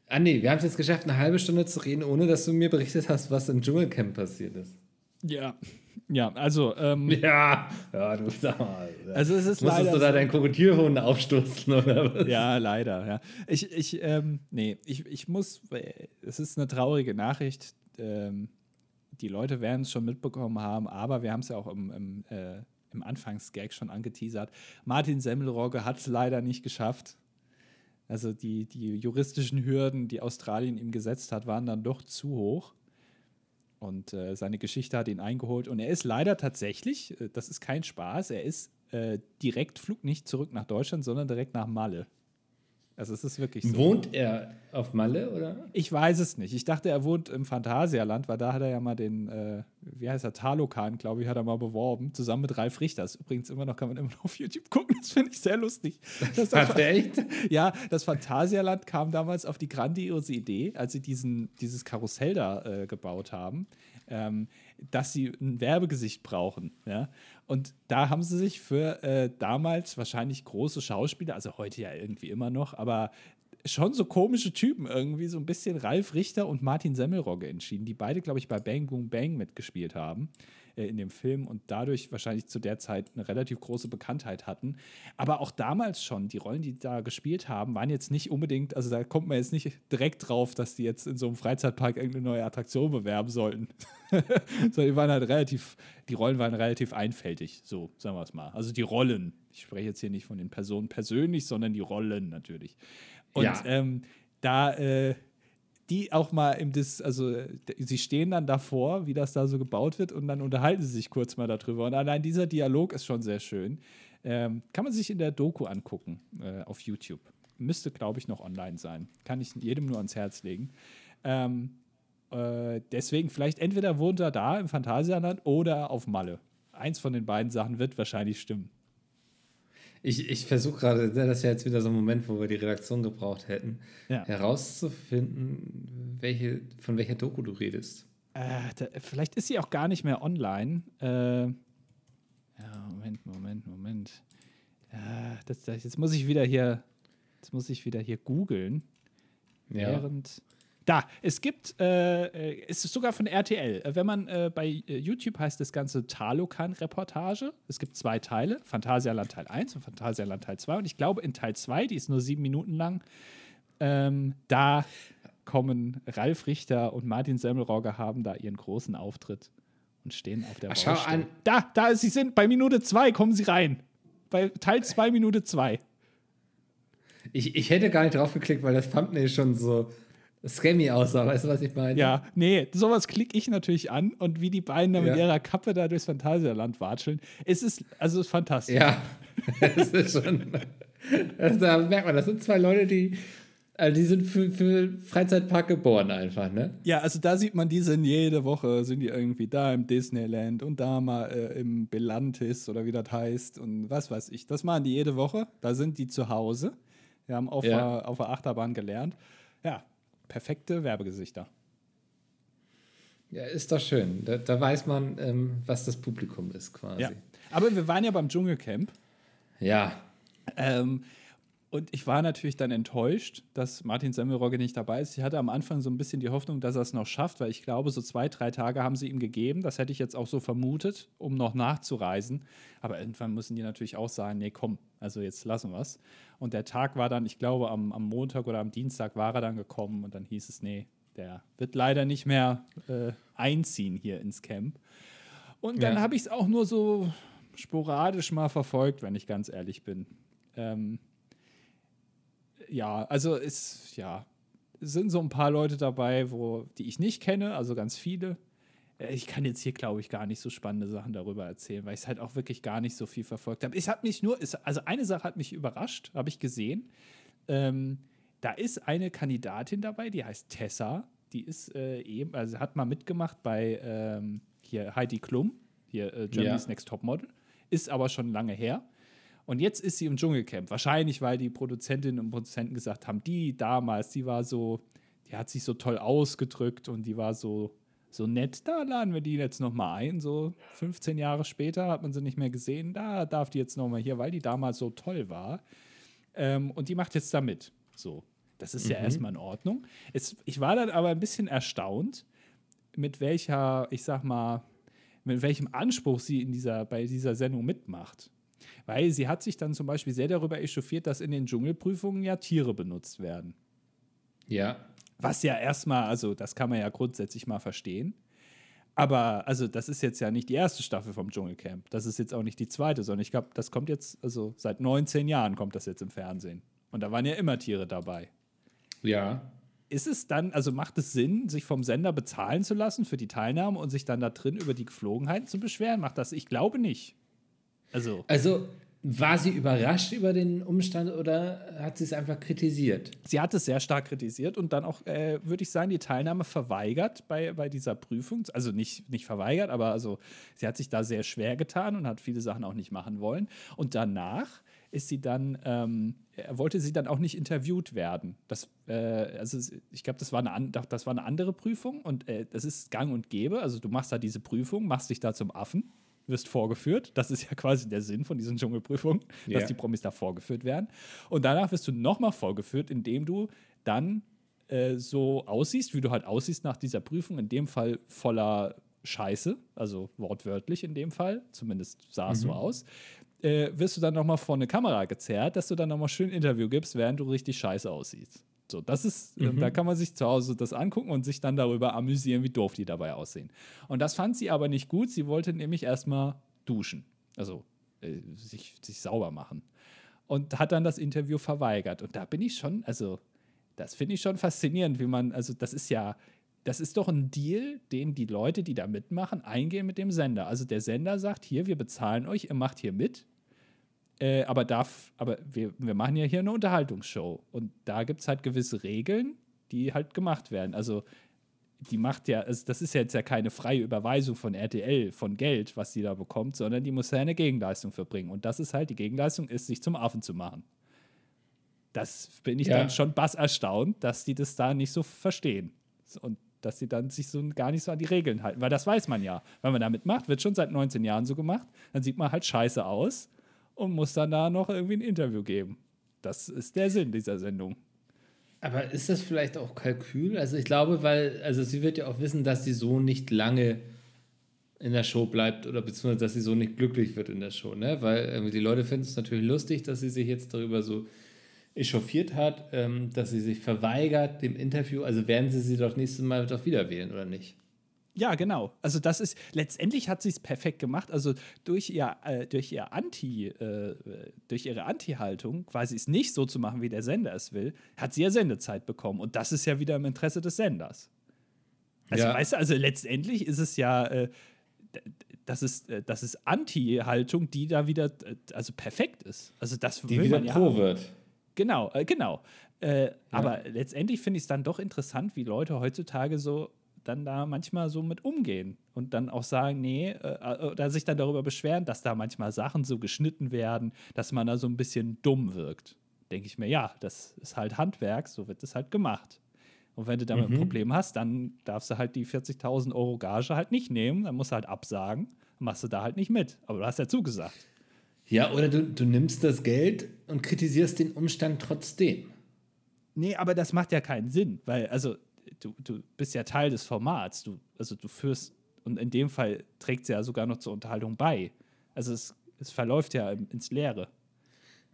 Ah nee, wir haben es jetzt geschafft, eine halbe Stunde zu reden, ohne dass du mir berichtet hast, was im Dschungelcamp passiert ist. Ja, ja, also, ähm, Ja, ja, du sag mal. also es ist Musstest leider du da so- deinen Krokodilhund aufstoßen oder was? Ja, leider, ja. Ich, ich, ähm, nee, ich, ich muss, es ist eine traurige Nachricht. Ähm, die Leute werden es schon mitbekommen haben, aber wir haben es ja auch im, im, äh, im Anfangsgag schon angeteasert. Martin Semmelrogge hat es leider nicht geschafft. Also die, die juristischen Hürden, die Australien ihm gesetzt hat, waren dann doch zu hoch. Und äh, seine Geschichte hat ihn eingeholt. Und er ist leider tatsächlich, äh, das ist kein Spaß, er ist äh, Direktflug nicht zurück nach Deutschland, sondern direkt nach Malle. Also es ist wirklich so. Wohnt er auf Malle oder? Ich weiß es nicht. Ich dachte, er wohnt im Phantasialand, weil da hat er ja mal den, äh, wie heißt er, Talokan, glaube ich, hat er mal beworben, zusammen mit Ralf Richter. Das ist übrigens immer noch, kann man immer noch auf YouTube gucken. Das finde ich sehr lustig. Das Hat er echt? ja, das Phantasialand kam damals auf die grandiose Idee, als sie diesen, dieses Karussell da äh, gebaut haben, ähm, dass sie ein Werbegesicht brauchen. Ja? Und da haben sie sich für äh, damals wahrscheinlich große Schauspieler, also heute ja irgendwie immer noch, aber schon so komische Typen irgendwie, so ein bisschen Ralf Richter und Martin Semmelrogge entschieden, die beide, glaube ich, bei Bang Boom Bang mitgespielt haben äh, in dem Film und dadurch wahrscheinlich zu der Zeit eine relativ große Bekanntheit hatten. Aber auch damals schon, die Rollen, die da gespielt haben, waren jetzt nicht unbedingt, also da kommt man jetzt nicht direkt drauf, dass die jetzt in so einem Freizeitpark irgendeine neue Attraktion bewerben sollten. so, die waren halt relativ, die Rollen waren relativ einfältig, so sagen wir es mal. Also die Rollen. Ich spreche jetzt hier nicht von den Personen persönlich, sondern die Rollen natürlich. Und ja. ähm, da äh, die auch mal im Dis, also sie stehen dann davor, wie das da so gebaut wird, und dann unterhalten sie sich kurz mal darüber. Und allein dieser Dialog ist schon sehr schön. Ähm, kann man sich in der Doku angucken äh, auf YouTube. Müsste, glaube ich, noch online sein. Kann ich jedem nur ans Herz legen. Ähm, äh, deswegen vielleicht entweder wohnt er da im Phantasialand oder auf Malle. Eins von den beiden Sachen wird wahrscheinlich stimmen. Ich, ich versuche gerade, das ist ja jetzt wieder so ein Moment, wo wir die Redaktion gebraucht hätten, ja. herauszufinden, welche, von welcher Doku du redest. Äh, da, vielleicht ist sie auch gar nicht mehr online. Äh, ja, Moment, Moment, Moment. Ja, das, das, jetzt muss ich wieder hier, jetzt muss ich wieder hier googeln. Ja. Während da, es gibt, äh, äh, es ist sogar von RTL. Äh, wenn man äh, bei äh, YouTube heißt das Ganze Talokan-Reportage. Es gibt zwei Teile: Phantasialand Teil 1 und Phantasialand Teil 2. Und ich glaube, in Teil 2, die ist nur sieben Minuten lang, ähm, da kommen Ralf Richter und Martin Semmelrogge haben da ihren großen Auftritt und stehen auf der Ach, schau an. Da, da, sie sind bei Minute 2, kommen sie rein. Bei Teil 2, Minute 2. Ich, ich hätte gar nicht drauf geklickt, weil das Thumbnail schon so scammy aussah, weißt du, was ich meine? Ja, nee, sowas klicke ich natürlich an und wie die beiden da mit ihrer Kappe da durchs Phantasialand watscheln. Es ist, also es ist fantastisch. Ja, es ist schon. Also da merkt man, das sind zwei Leute, die. Also die sind für, für Freizeitpark geboren einfach, ne? Ja, also da sieht man, die sind jede Woche, sind die irgendwie da im Disneyland und da mal äh, im Belantis oder wie das heißt und was weiß ich. Das machen die jede Woche. Da sind die zu Hause. Wir haben auf, ja. der, auf der Achterbahn gelernt. Ja, perfekte Werbegesichter. Ja, ist doch schön. Da, da weiß man, ähm, was das Publikum ist, quasi. Ja. Aber wir waren ja beim Dschungelcamp. Ja. Ähm, und ich war natürlich dann enttäuscht, dass Martin Semmelrogge nicht dabei ist. Ich hatte am Anfang so ein bisschen die Hoffnung, dass er es noch schafft, weil ich glaube, so zwei, drei Tage haben sie ihm gegeben. Das hätte ich jetzt auch so vermutet, um noch nachzureisen. Aber irgendwann müssen die natürlich auch sagen, nee, komm, also jetzt lassen wir es. Und der Tag war dann, ich glaube, am, am Montag oder am Dienstag war er dann gekommen und dann hieß es, nee, der wird leider nicht mehr äh, einziehen hier ins Camp. Und dann ja. habe ich es auch nur so sporadisch mal verfolgt, wenn ich ganz ehrlich bin. Ähm, ja, also es, ja, sind so ein paar Leute dabei, wo, die ich nicht kenne, also ganz viele. Ich kann jetzt hier, glaube ich, gar nicht so spannende Sachen darüber erzählen, weil ich es halt auch wirklich gar nicht so viel verfolgt habe. Es hat mich nur, also eine Sache hat mich überrascht, habe ich gesehen. Ähm, da ist eine Kandidatin dabei, die heißt Tessa. Die ist äh, eben, also hat mal mitgemacht bei ähm, hier Heidi Klum, hier äh, Germany's ja. Next Topmodel. Ist aber schon lange her. Und jetzt ist sie im Dschungelcamp. Wahrscheinlich, weil die Produzentinnen und Produzenten gesagt haben, die damals, die war so, die hat sich so toll ausgedrückt und die war so, so nett. Da laden wir die jetzt nochmal ein. So 15 Jahre später hat man sie nicht mehr gesehen. Da darf die jetzt nochmal hier, weil die damals so toll war. Ähm, und die macht jetzt da mit. So. Das ist mhm. ja erstmal in Ordnung. Es, ich war dann aber ein bisschen erstaunt, mit welcher, ich sag mal, mit welchem Anspruch sie in dieser, bei dieser Sendung mitmacht. Weil sie hat sich dann zum Beispiel sehr darüber echauffiert, dass in den Dschungelprüfungen ja Tiere benutzt werden. Ja. Was ja erstmal, also das kann man ja grundsätzlich mal verstehen. Aber also das ist jetzt ja nicht die erste Staffel vom Dschungelcamp. Das ist jetzt auch nicht die zweite, sondern ich glaube, das kommt jetzt, also seit 19 Jahren kommt das jetzt im Fernsehen. Und da waren ja immer Tiere dabei. Ja. Ist es dann, also macht es Sinn, sich vom Sender bezahlen zu lassen für die Teilnahme und sich dann da drin über die Geflogenheiten zu beschweren? Macht das? Ich glaube nicht. Also, also war sie überrascht über den Umstand oder hat sie es einfach kritisiert? Sie hat es sehr stark kritisiert und dann auch, äh, würde ich sagen, die Teilnahme verweigert bei, bei dieser Prüfung. Also nicht, nicht verweigert, aber also sie hat sich da sehr schwer getan und hat viele Sachen auch nicht machen wollen. Und danach ist sie dann, ähm, wollte sie dann auch nicht interviewt werden. Das, äh, also ich glaube, das, war eine das war eine andere Prüfung und äh, das ist gang und gäbe. Also du machst da diese Prüfung, machst dich da zum Affen wirst vorgeführt. Das ist ja quasi der Sinn von diesen Dschungelprüfungen, dass Ja. die Promis da vorgeführt werden. Und danach wirst du nochmal vorgeführt, indem du dann äh, so aussiehst, wie du halt aussiehst nach dieser Prüfung, in dem Fall voller Scheiße, also wortwörtlich in dem Fall, zumindest sah es so aus, äh, wirst du dann nochmal vor eine Kamera gezerrt, dass du dann nochmal schön Interview gibst, während du richtig scheiße aussiehst. So, das ist, äh, da kann man sich zu Hause das angucken und sich dann darüber amüsieren, wie doof die dabei aussehen. Und das fand sie aber nicht gut. Sie wollte nämlich erstmal duschen, also äh, sich, sich sauber machen. Und hat dann das Interview verweigert. Und da bin ich schon, also, das finde ich schon faszinierend, wie man, also, das ist ja, das ist doch ein Deal, den die Leute, die da mitmachen, eingehen mit dem Sender. Also der Sender sagt, hier, wir bezahlen euch, ihr macht hier mit. Äh, aber darf, aber wir, wir machen ja hier eine Unterhaltungsshow. Und da gibt es halt gewisse Regeln, die halt gemacht werden. Also die macht ja, also das ist jetzt ja keine freie Überweisung von RTL, von Geld, was sie da bekommt, sondern die muss ja eine Gegenleistung verbringen. Und das ist halt, die Gegenleistung ist, sich zum Affen zu machen. Das bin ich Ja. dann schon bass erstaunt, dass die das da nicht so verstehen. Und dass sie dann sich so gar nicht so an die Regeln halten. Weil das weiß man ja. Wenn man damit macht, wird schon seit 19 Jahren so gemacht, dann sieht man halt scheiße aus und muss dann da noch irgendwie ein Interview geben. Das ist der Sinn dieser Sendung. Aber ist das vielleicht auch Kalkül? Also ich glaube, weil, also sie wird ja auch wissen, dass sie so nicht lange in der Show bleibt oder beziehungsweise, dass sie so nicht glücklich wird in der Show, ne? Weil die Leute finden es natürlich lustig, dass sie sich jetzt darüber so echauffiert hat, ähm, dass sie sich verweigert dem Interview. Also werden sie sie doch nächstes Mal doch wieder wählen, oder nicht? Ja, genau. Also das ist letztendlich hat sie es perfekt gemacht. Also durch ihr äh, durch ihr Anti äh, durch ihre Anti-Haltung, quasi es nicht so zu machen, wie der Sender es will, hat sie ja Sendezeit bekommen und das ist ja wieder im Interesse des Senders. Also Ja. weißt du, also letztendlich ist es ja äh, das ist, äh, das ist Anti-Haltung, die da wieder äh, also perfekt ist. Also das Die will wieder man ja pro haben. wird. Genau, äh, genau. Äh, Aber letztendlich finde ich es dann doch interessant, wie Leute heutzutage so dann da manchmal so mit umgehen und dann auch sagen, nee, äh, oder sich dann darüber beschweren, dass da manchmal Sachen so geschnitten werden, dass man da so ein bisschen dumm wirkt. Denke ich mir, ja, das ist halt Handwerk, so wird es halt gemacht. Und wenn du damit ein Problem hast, dann darfst du halt die 40.000 Euro Gage halt nicht nehmen, dann musst du halt absagen, dann machst du da halt nicht mit. Aber du hast ja zugesagt. Ja, oder du, du nimmst das Geld und kritisierst den Umstand trotzdem. Nee, aber das macht ja keinen Sinn, weil, also, du, du bist ja Teil des Formats. Du, also, du führst, und in dem Fall trägt sie ja sogar noch zur Unterhaltung bei. Also, es, es verläuft ja ins Leere.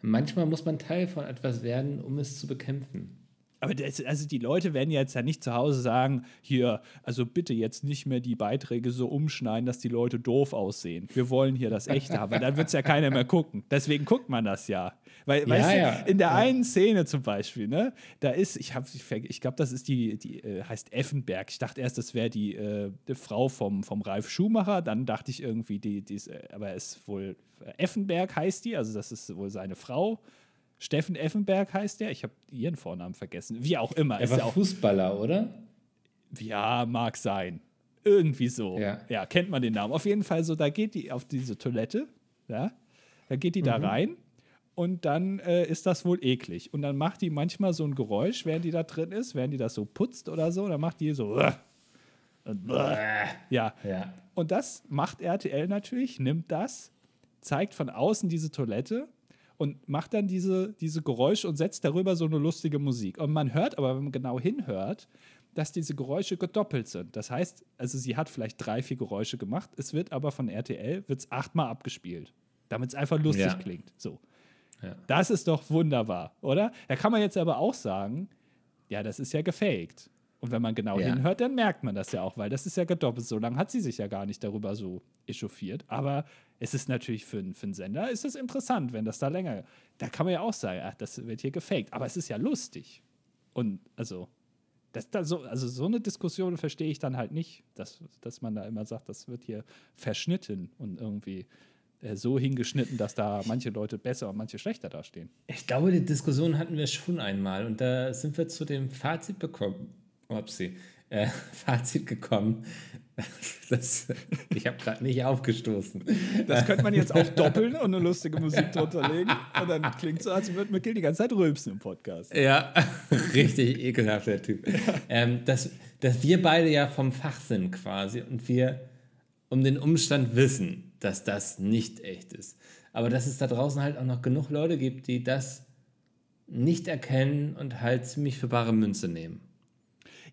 Manchmal muss man Teil von etwas werden, um es zu bekämpfen. Aber das, also die Leute werden jetzt ja nicht zu Hause sagen, hier, also bitte jetzt nicht mehr die Beiträge so umschneiden, dass die Leute doof aussehen. Wir wollen hier das Echte haben, weil dann wird es ja keiner mehr gucken. Deswegen guckt man das ja. Weil, Ja, weißt du, ja, in der einen Szene zum Beispiel, ne, da ist, ich habe, ich, glaube, das ist die, die äh, heißt Effenberg. Ich dachte erst, das wäre die, äh, die Frau vom, vom Ralf Schumacher. Dann dachte ich irgendwie, die, die ist, äh, aber es ist wohl Effenberg heißt die, also das ist wohl seine Frau. Steffen Effenberg heißt der. Ich habe ihren Vornamen vergessen. Wie auch immer. Er ist war ja auch Fußballer, oder? ja, mag sein. Irgendwie so. Ja. kennt man den Namen. Auf jeden Fall so, da geht die auf diese Toilette, ja, da geht die da rein und dann äh, ist das wohl eklig. Und dann macht die manchmal so ein Geräusch, während die da drin ist, während die das so putzt oder so, dann macht die so "Uah." und "Uah." ja. Ja. Und das macht RTL natürlich, nimmt das, zeigt von außen diese Toilette und macht dann diese, diese Geräusche und setzt darüber so eine lustige Musik. Und man hört aber, wenn man genau hinhört, dass diese Geräusche gedoppelt sind. Das heißt, also sie hat vielleicht drei, vier Geräusche gemacht, es wird aber von RTL wird's achtmal abgespielt, damit es einfach lustig Ja. klingt. So. Ja. Das ist doch wunderbar, oder? Da kann man jetzt aber auch sagen, ja, das ist ja gefaked. Und wenn man genau Ja. hinhört, dann merkt man das ja auch, weil das ist ja gedoppelt. So lange hat sie sich ja gar nicht darüber so echauffiert. Aber es ist natürlich für, einen- für einen Sender ist es interessant, wenn das da länger. Da kann man ja auch sagen, ach, das wird hier gefaked. Aber es ist ja lustig. Und also, das, da so, also so eine Diskussion verstehe ich dann halt nicht, dass, dass man da immer sagt, das wird hier verschnitten und irgendwie äh, so hingeschnitten, dass da manche Leute besser und manche schlechter dastehen. Ich glaube, die Diskussion hatten wir schon einmal und da sind wir zu dem Fazit bekommen. Upsi. Äh, Fazit gekommen. Das, ich habe gerade nicht aufgestoßen. Das könnte man jetzt auch doppeln und eine lustige Musik drunter legen. Und dann klingt so, als würde Mikkel die ganze Zeit rülpsen im Podcast. Ja, richtig ekelhafter Typ. Ähm, dass, dass wir beide ja vom Fach sind quasi und wir um den Umstand wissen, dass das nicht echt ist. Aber dass es da draußen halt auch noch genug Leute gibt, die das nicht erkennen und halt ziemlich für bare Münze nehmen.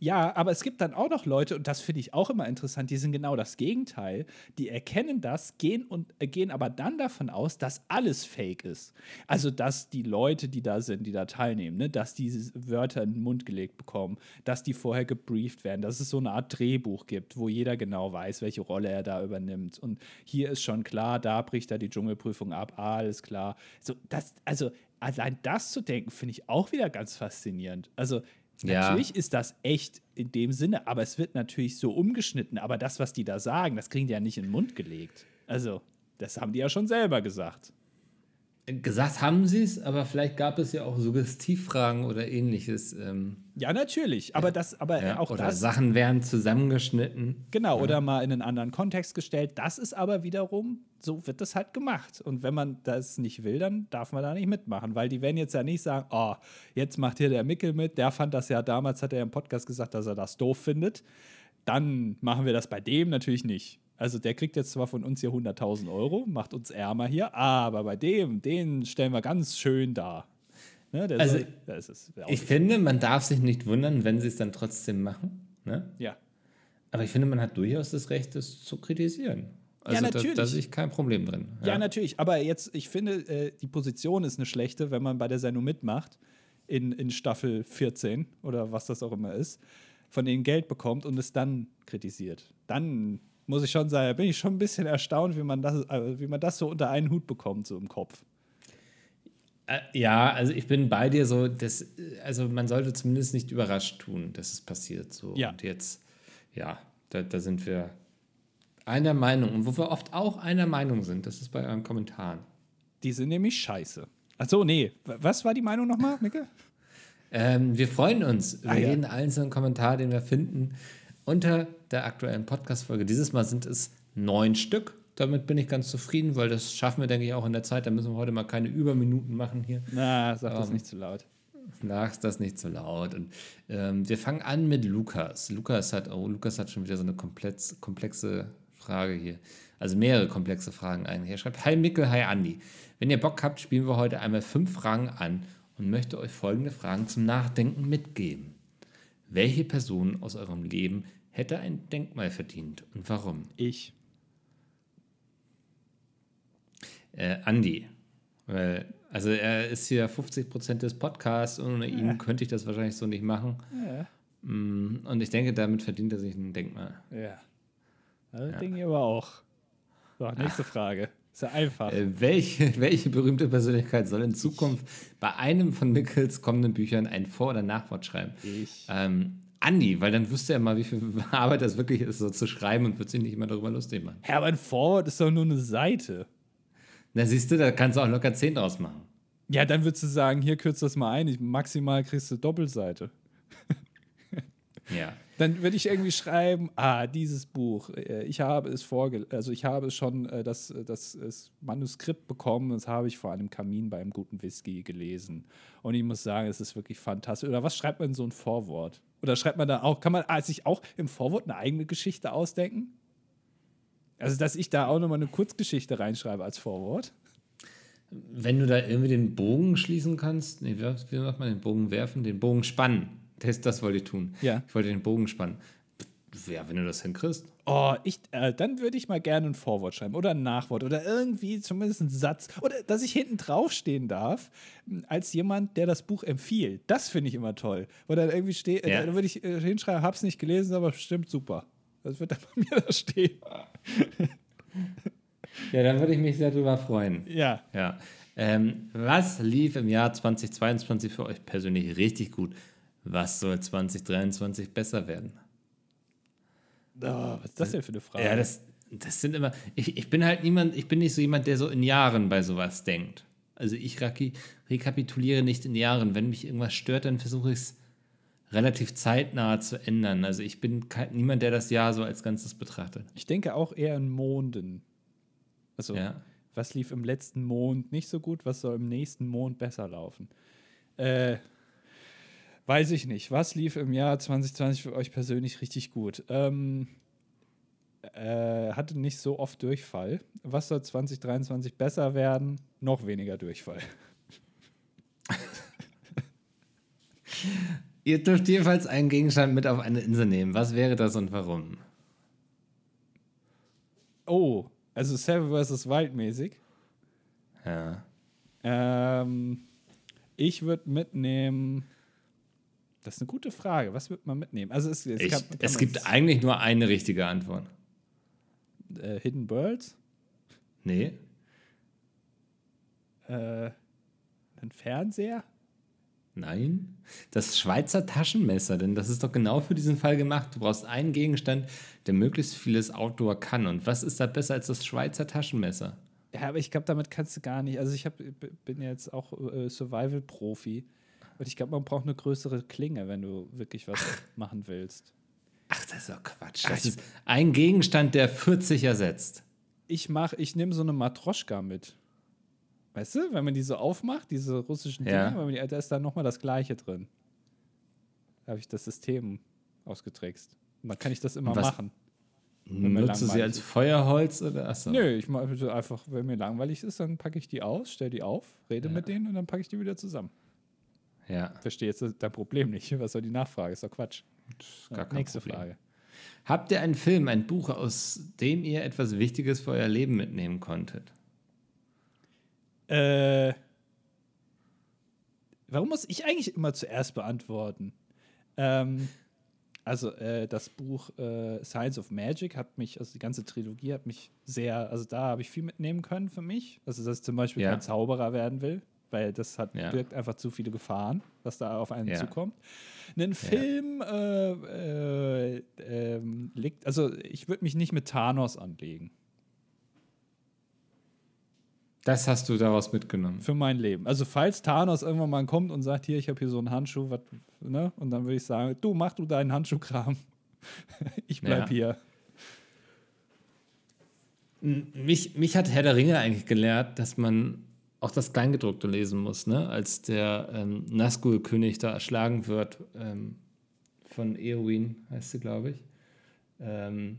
Ja, aber es gibt dann auch noch Leute, und das finde ich auch immer interessant, die sind genau das Gegenteil. Die erkennen das, gehen und äh, gehen aber dann davon aus, dass alles fake ist. Also, dass die Leute, die da sind, die da teilnehmen, ne, dass diese Wörter in den Mund gelegt bekommen, dass die vorher gebrieft werden, dass es so eine Art Drehbuch gibt, wo jeder genau weiß, welche Rolle er da übernimmt. Und hier ist schon klar, da bricht er die Dschungelprüfung ab, alles klar. So, das, also, allein das zu denken, finde ich auch wieder ganz faszinierend. Also, Ja. Natürlich ist das echt in dem Sinne, aber es wird natürlich so umgeschnitten. Aber das, was die da sagen, das kriegen die ja nicht in den Mund gelegt. Also, das haben die ja schon selber gesagt. Gesagt haben sie es, aber vielleicht gab es ja auch Suggestivfragen oder ähnliches. Ähm, Ja, natürlich. Aber das, aber ja, auch oder das. Sachen werden zusammengeschnitten. Genau, oder mal in einen anderen Kontext gestellt. Das ist aber wiederum, so wird das halt gemacht. Und wenn man das nicht will, dann darf man da nicht mitmachen, weil die werden jetzt ja nicht sagen, oh, jetzt macht hier der Mickel mit, der fand das ja damals, hat er im Podcast gesagt, dass er das doof findet. Dann machen wir das bei dem natürlich nicht. Also der kriegt jetzt zwar von uns hier 100.000 Euro, macht uns ärmer hier, aber bei dem, den stellen wir ganz schön dar. Ne, Also, soll, da es. Ich finde, man darf sich nicht wundern, wenn sie es dann trotzdem machen. Ne? ja. Aber ich finde, man hat durchaus das Recht, es zu kritisieren. Also Da, natürlich. da sehe ich kein Problem drin. Ja, natürlich. Aber jetzt, ich finde, äh, die Position ist eine schlechte, wenn man bei der Sendung mitmacht, in, in Staffel 14 oder was das auch immer ist, von denen Geld bekommt und es dann kritisiert. Dann muss ich schon sagen, da bin ich schon ein bisschen erstaunt, wie man das, äh, wie man das so unter einen Hut bekommt, so im Kopf. Äh, Ja, also ich bin bei dir so, das, äh, also man sollte zumindest nicht überrascht tun, dass es passiert. So. Ja. Und jetzt, ja, da, da sind wir einer Meinung. Und wo wir oft auch einer Meinung sind, das ist bei euren Kommentaren. Die sind nämlich scheiße. Achso, nee. Was war die Meinung nochmal, Micke? Ähm, wir freuen uns über Ah, ja. jeden einzelnen Kommentar, den wir finden, unter der aktuellen Podcast-Folge. Dieses Mal sind es neun Stück. Damit bin ich ganz zufrieden, weil das schaffen wir, denke ich, auch in der Zeit. Da müssen wir heute mal keine Überminuten machen hier. Na, sag das Ähm, nicht zu laut. Na, ist das nicht so laut. Und ähm, wir fangen an mit Lukas. Lukas hat, oh, Lukas hat schon wieder so eine komplex, komplexe Frage hier. Also mehrere komplexe Fragen eigentlich. Er schreibt: Hi Mickel, hi Andi. Wenn ihr Bock habt, spielen wir heute einmal fünf Fragen an und möchte euch folgende Fragen zum Nachdenken mitgeben. Welche Person aus eurem Leben hätte ein Denkmal verdient und warum? Ich. Äh, Andi. Weil, also er ist hier 50% des Podcasts und ohne ihn könnte ich das wahrscheinlich so nicht machen. Ja. Mm, Und ich denke, damit verdient er sich ein Denkmal. Ja. Das Ding hier aber auch. So, nächste Frage. Ist ja einfach. Äh, welche, welche berühmte Persönlichkeit soll in Zukunft bei einem von Mickels kommenden Büchern ein Vor- oder Nachwort schreiben? Ich. Ähm, Andi, weil dann wüsste er mal, wie viel Arbeit das wirklich ist, so zu schreiben und wird sich nicht immer darüber lustig machen. Ja, aber ein Forward ist doch nur eine Seite. Na, siehst du, da kannst du auch locker 10 draus machen. Ja, dann würdest du sagen, hier kürzt das mal ein. Ich, maximal kriegst du Doppelseite. Ja. Dann würde ich irgendwie schreiben, ah, dieses Buch, äh, ich habe es vorge also ich habe schon äh, das, das, das Manuskript bekommen, das habe ich vor einem Kamin beim guten Whisky gelesen. Und ich muss sagen, es ist wirklich fantastisch. Oder was schreibt man in so ein Vorwort? Oder schreibt man da auch, kann man ah, sich auch im Vorwort eine eigene Geschichte ausdenken? Also, dass ich da auch nochmal eine Kurzgeschichte reinschreibe als Vorwort? Wenn du da irgendwie den Bogen schließen kannst, nee, wie, macht man den Bogen werfen? Den Bogen spannen. Das, das wollte ich tun. Ja. Ich wollte den Bogen spannen. Ja, wenn du das hinkriegst. Oh, ich, äh, dann würde ich mal gerne ein Vorwort schreiben oder ein Nachwort oder irgendwie zumindest einen Satz oder dass ich hinten drauf stehen darf als jemand, der das Buch empfiehlt. Das finde ich immer toll. Oder dann irgendwie steht, Ja. äh, da würde ich äh, hinschreiben, hab's nicht gelesen, aber bestimmt super. Das wird dann bei mir da stehen. Ja, dann würde ich mich sehr drüber freuen. Ja. Ja. Ähm, was lief im Jahr 2022 für euch persönlich richtig gut? Was soll 2023 besser werden? Oh, was ist das denn für eine Frage? Ja, das, das sind immer. Ich, ich bin halt niemand, ich bin nicht so jemand, der so in Jahren bei sowas denkt. Also ich raki- rekapituliere nicht in Jahren. Wenn mich irgendwas stört, dann versuche ich es relativ zeitnah zu ändern. Also ich bin niemand, der das Jahr so als Ganzes betrachtet. ich denke auch eher in Monden. Also, Ja. was lief im letzten Mond nicht so gut, was soll im nächsten Mond besser laufen? Äh, weiß ich nicht. Was lief im Jahr 2020 für euch persönlich richtig gut? Ähm, Äh, hatte nicht so oft Durchfall. Was soll 2023 besser werden? Noch weniger Durchfall. Ihr dürft jedenfalls einen Gegenstand mit auf eine Insel nehmen. Was wäre das und warum? Oh, also Seven vs. Wild mäßig. Ja. Ähm, ich würde mitnehmen. Das ist eine gute Frage. Was wird man mitnehmen? Also es, es, kann, kann es gibt eigentlich nur eine richtige Antwort. äh, Hidden Birds, Nee. äh, einen Fernseher. Nein. Das Schweizer Taschenmesser, denn das ist doch genau für diesen Fall gemacht. Du brauchst einen Gegenstand, der möglichst vieles Outdoor kann. Und was ist da besser als das Schweizer Taschenmesser? Ja, aber ich glaube, damit kannst du gar nicht. Also ich hab, bin jetzt auch äh, Survival-Profi. Und ich glaube, man braucht eine größere Klinge, wenn du wirklich was machen willst. Ach, das ist doch Quatsch. Das ist ein Gegenstand, der 40 ersetzt. Ich mach, ich nehme so eine Matroschka mit. Weißt du, wenn man die so aufmacht, diese russischen Ja. Dinge, wenn man die, da ist dann nochmal das Gleiche drin. Da habe ich das System ausgetrickst. Und dann kann ich das immer was- machen. du sie als. Feuerholz oder achso? Nö, ich mache so einfach, wenn mir langweilig ist, dann packe ich die aus, stell die auf, rede Ja. mit denen und dann packe ich die wieder zusammen. Ja, Verstehe jetzt dein Problem nicht. Was soll die Nachfrage? Ist doch Quatsch. ist kein Nächste Problem. Frage. Habt ihr einen Film, ein Buch, aus dem ihr etwas Wichtiges für euer Leben mitnehmen konntet? Äh, warum muss ich eigentlich immer zuerst beantworten? Ähm, also äh, das Buch äh, Science of Magic hat mich, also die ganze Trilogie hat mich sehr, also da habe ich viel mitnehmen können für mich. Also dass ich zum Beispiel Ja. kein Zauberer werden will, weil das hat Ja. birgt einfach zu viele Gefahren, was da auf einen Ja. zukommt. Einen Film äh, äh, ähm, liegt, also ich würde mich nicht mit Thanos anlegen Das hast du daraus mitgenommen. für mein Leben. Also falls Thanos irgendwann mal kommt und sagt, hier, ich habe hier so einen Handschuh, was, ne? Und dann würde ich sagen, du mach du deinen Handschuhkram. ich bleib Ja. hier. Mich, mich hat Herr der Ringe eigentlich gelehrt, dass man auch das Kleingedruckte lesen muss, ne? Als der ähm, Nazgul-König da erschlagen wird ähm, von Eowyn, heißt sie, glaube ich. Ähm,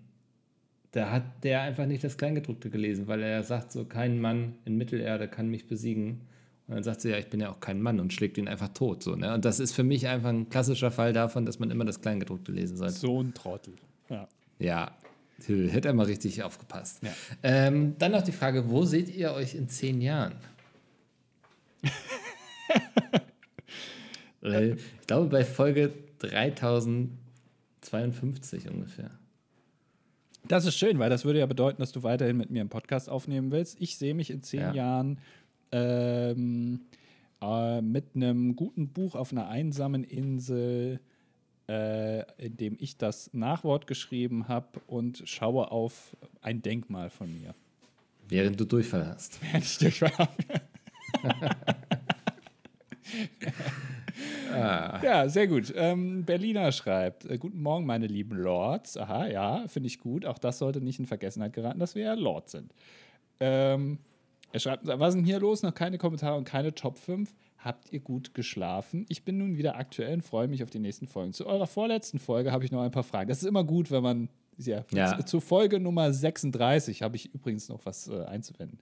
da hat der einfach nicht das Kleingedruckte gelesen, weil er sagt so, kein Mann in Mittelerde kann mich besiegen. Und dann sagt sie, ja, ich bin ja auch kein Mann und schlägt ihn einfach tot. So, ne? Und das ist für mich einfach ein klassischer Fall davon, dass man immer das Kleingedruckte lesen sollte. So ein Trottel. Ja. Ja, hätte er mal richtig aufgepasst. Ja. Ähm, dann noch die Frage, wo seht ihr euch in zehn Jahren? Ich glaube, bei Folge 3052 ungefähr. Das ist schön, weil das würde ja bedeuten, dass du weiterhin mit mir einen Podcast aufnehmen willst. Ich sehe mich in zehn Ja. Jahren ähm, äh, mit einem guten Buch auf einer einsamen Insel, äh, in dem ich das Nachwort geschrieben habe und schaue auf ein Denkmal von mir. Während du Durchfall hast. Während ich durchfahre. Ja, sehr gut. Ähm, Berliner schreibt: äh, Guten Morgen, meine lieben Lords. Aha, ja, finde ich gut. Auch das sollte nicht in Vergessenheit geraten, dass wir ja Lords sind. Ähm, er schreibt: Was ist denn hier los? Noch keine Kommentare und keine Top 5. Habt ihr gut geschlafen? Ich bin nun wieder aktuell und freue mich auf die nächsten Folgen. Zu eurer vorletzten Folge habe ich noch ein paar Fragen. Das ist immer gut, wenn man. Ja, Ja. Zu, zu Folge Nummer 36 habe ich übrigens noch was äh, einzuwenden.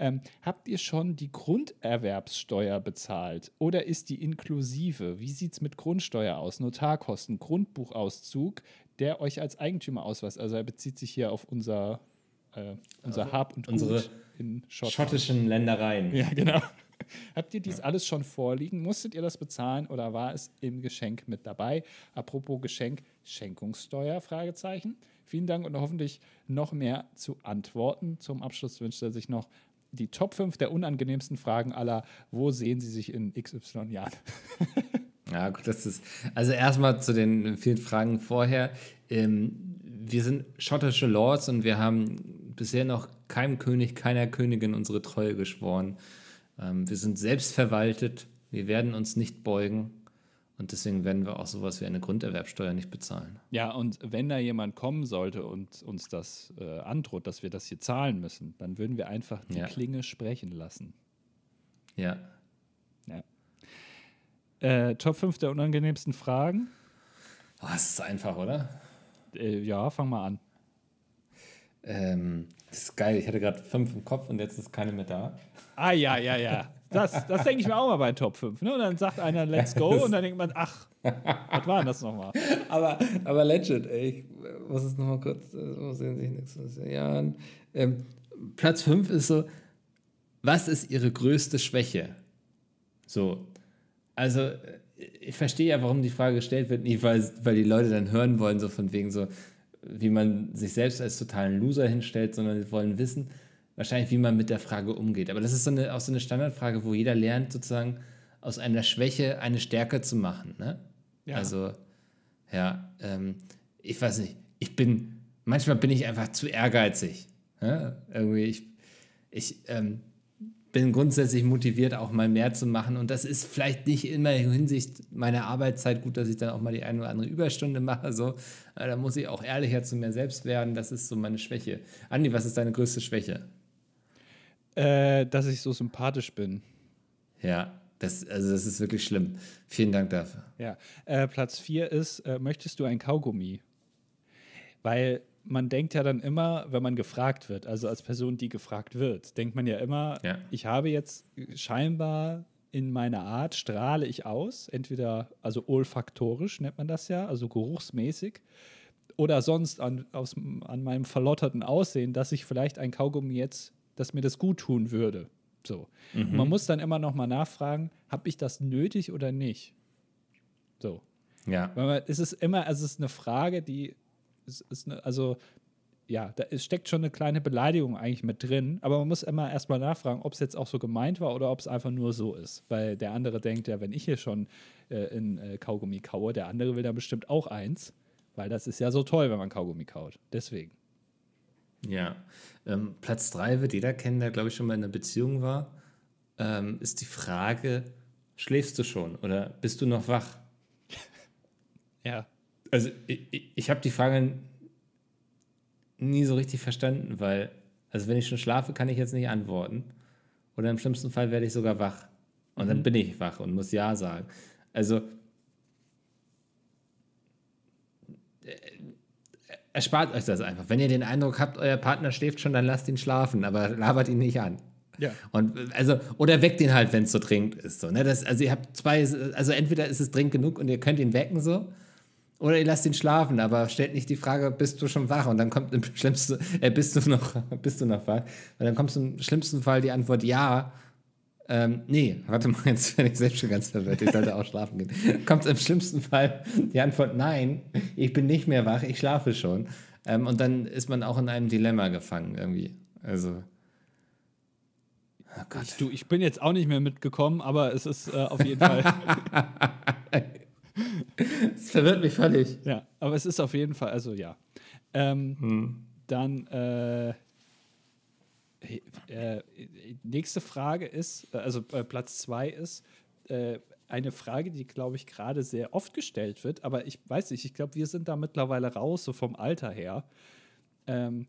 Ähm, habt ihr schon die Grunderwerbssteuer bezahlt oder ist die inklusive? Wie sieht es mit Grundsteuer aus? Notarkosten, Grundbuchauszug, der euch als Eigentümer ausweist. Also er bezieht sich hier auf unser, äh, unser Hab und unsere Gut in Schottland. Schottischen Ländereien. Ja, genau. Habt ihr dies alles schon vorliegen? Musstet ihr das bezahlen oder war es im Geschenk mit dabei? Apropos Geschenk, Schenkungssteuer? Fragezeichen. Vielen Dank und hoffentlich noch mehr zu antworten. Zum Abschluss wünscht er sich noch die Top 5 der unangenehmsten Fragen aller. Wo sehen Sie sich in XY Jahren? Ja, gut, das ist. Also erstmal zu den vielen Fragen vorher. Ähm, wir sind schottische Lords und wir haben bisher noch keinem König, keiner Königin unsere Treue geschworen. Ähm, wir sind selbstverwaltet, wir werden uns nicht beugen und deswegen werden wir auch sowas wie eine Grunderwerbsteuer nicht bezahlen. Ja, und wenn da jemand kommen sollte und uns das äh, androht, dass wir das hier zahlen müssen, dann würden wir einfach die Ja. Klinge sprechen lassen. Ja. Ja. Äh, Top 5 der unangenehmsten Fragen? Oh, das ist einfach, oder? Äh, ja, fang mal an. Ähm, das ist geil. Ich hatte gerade fünf im Kopf und jetzt ist keine mehr da. Ah, ja, ja, ja. Das, das denke ich mir auch mal bei Top 5. Ne? Und dann sagt einer, let's go. Und dann denkt man, ach, was war denn das nochmal? aber, aber legit, ey, ich muss es nochmal kurz, so sehen sich nächstes Jahren. Ähm, Platz 5 ist so, was ist ihre größte Schwäche? So, also ich verstehe ja, warum die Frage gestellt wird, nicht weil, weil die Leute dann hören wollen, so von wegen so, wie man sich selbst als totalen Loser hinstellt, sondern sie wollen wissen, wahrscheinlich, wie man mit der Frage umgeht. Aber das ist so eine, auch so eine Standardfrage, wo jeder lernt, sozusagen aus einer Schwäche eine Stärke zu machen. Ne? Ja. Also, ja, ähm, ich weiß nicht, ich bin, manchmal bin ich einfach zu ehrgeizig. Ne? Irgendwie, ich, ich ähm, bin grundsätzlich motiviert, auch mal mehr zu machen. Und das ist vielleicht nicht immer in Hinsicht meiner Arbeitszeit gut, dass ich dann auch mal die eine oder andere Überstunde mache. So. Da muss ich auch ehrlicher zu mir selbst werden. Das ist so meine Schwäche. Andi, was ist deine größte Schwäche? Äh, dass ich so sympathisch bin. Ja, das, also das ist wirklich schlimm. Vielen Dank dafür. Ja, äh, Platz 4 ist, äh, möchtest du ein Kaugummi? Weil man denkt ja dann immer, wenn man gefragt wird, also als Person, die gefragt wird, denkt man ja immer, ja. ich habe jetzt scheinbar in meiner Art strahle ich aus, entweder also olfaktorisch nennt man das ja, also geruchsmäßig, oder sonst an, aus, an meinem verlotterten Aussehen, dass ich vielleicht ein Kaugummi jetzt, dass mir das gut tun würde. So. Mhm. man muss dann immer noch mal nachfragen, habe ich das nötig oder nicht? So. Ja. Weil man, es ist immer, also es ist eine Frage, die ist, ist eine, also ja, da steckt schon eine kleine Beleidigung eigentlich mit drin, aber man muss immer erstmal nachfragen, ob es jetzt auch so gemeint war oder ob es einfach nur so ist. Weil der andere denkt ja, wenn ich hier schon äh, in äh, Kaugummi kaue, der andere will dann bestimmt auch eins, weil das ist ja so toll, wenn man Kaugummi kaut. Deswegen. Ja, ähm, Platz drei wird jeder kennen, der glaube ich schon mal in einer Beziehung war, ähm, ist die Frage, schläfst du schon oder bist du noch wach? ja. Also ich, ich habe die Frage nie so richtig verstanden, weil, also wenn ich schon schlafe, kann ich jetzt nicht antworten. Oder im schlimmsten Fall werde ich sogar wach. Und mhm. dann bin ich wach und muss Ja sagen. Also äh, erspart euch das einfach. Wenn ihr den Eindruck habt, euer Partner schläft schon, dann lasst ihn schlafen, aber labert ihn nicht an. Ja. Und also, oder weckt ihn halt, wenn es so dringend ist. So, ne? das, also ihr habt zwei, also entweder ist es dringend genug und ihr könnt ihn wecken so, oder ihr lasst ihn schlafen, aber stellt nicht die Frage, bist du schon wach? Und dann kommt im schlimmsten, äh, bist du noch, bist du noch wach? Weil dann kommt im schlimmsten Fall die Antwort ja. Ähm, nee, warte mal, jetzt bin ich selbst schon ganz verwirrt, ich sollte auch schlafen gehen. Kommt im schlimmsten Fall die Antwort nein, ich bin nicht mehr wach, ich schlafe schon. Ähm, und dann ist man auch in einem Dilemma gefangen irgendwie. Also. Oh Gott. Ich, du, ich bin jetzt auch nicht mehr mitgekommen, aber es ist äh, auf jeden Fall. Es verwirrt mich völlig. Ja, aber es ist auf jeden Fall, also ja. Ähm, hm. Dann äh, äh, nächste Frage ist, also äh, Platz zwei ist äh, eine Frage, die, glaube ich, gerade sehr oft gestellt wird, aber ich weiß nicht, ich glaube, wir sind da mittlerweile raus, so vom Alter her. Ähm,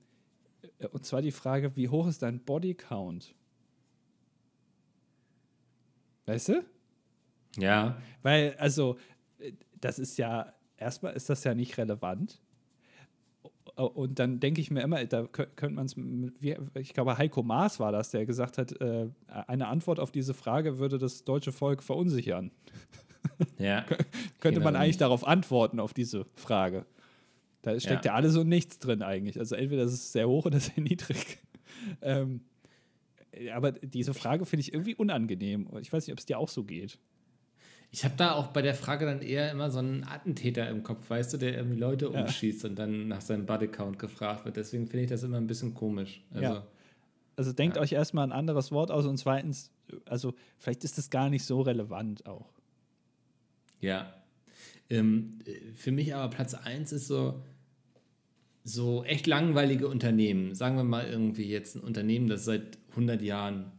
äh, und zwar die Frage, wie hoch ist dein Bodycount? Weißt du? Ja. Weil, also, das ist ja, erstmal ist das ja nicht relevant. Und dann denke ich mir immer, da könnte man es, ich glaube, Heiko Maas war das, der gesagt hat, äh, eine Antwort auf diese Frage würde das deutsche Volk verunsichern. Ja. könnte man eigentlich nicht. darauf antworten, auf diese Frage. Da steckt ja. ja alles und nichts drin eigentlich. Also entweder ist es sehr hoch oder sehr niedrig. Ähm, aber diese Frage finde ich irgendwie unangenehm. Ich weiß nicht, ob es dir auch so geht. Ich habe da auch bei der Frage dann eher immer so einen Attentäter im Kopf, weißt du, der irgendwie Leute ja. umschießt und dann nach seinem Bodycount gefragt wird. Deswegen finde ich das immer ein bisschen komisch. Also, ja. also denkt ja. euch erstmal ein anderes Wort aus und zweitens, also vielleicht ist das gar nicht so relevant auch. Ja. Ähm, für mich aber Platz 1 ist so, so echt langweilige Unternehmen. Sagen wir mal irgendwie jetzt ein Unternehmen, das seit 100 Jahren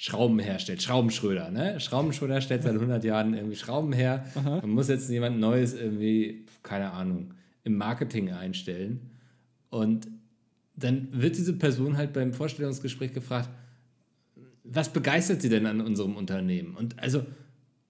Schrauben herstellt. Schraubenschröder, ne? Schraubenschröder stellt seit 100 Jahren irgendwie Schrauben her. Aha. Man muss jetzt jemand Neues irgendwie, keine Ahnung, im Marketing einstellen. Und dann wird diese Person halt beim Vorstellungsgespräch gefragt, was begeistert sie denn an unserem Unternehmen? Und also,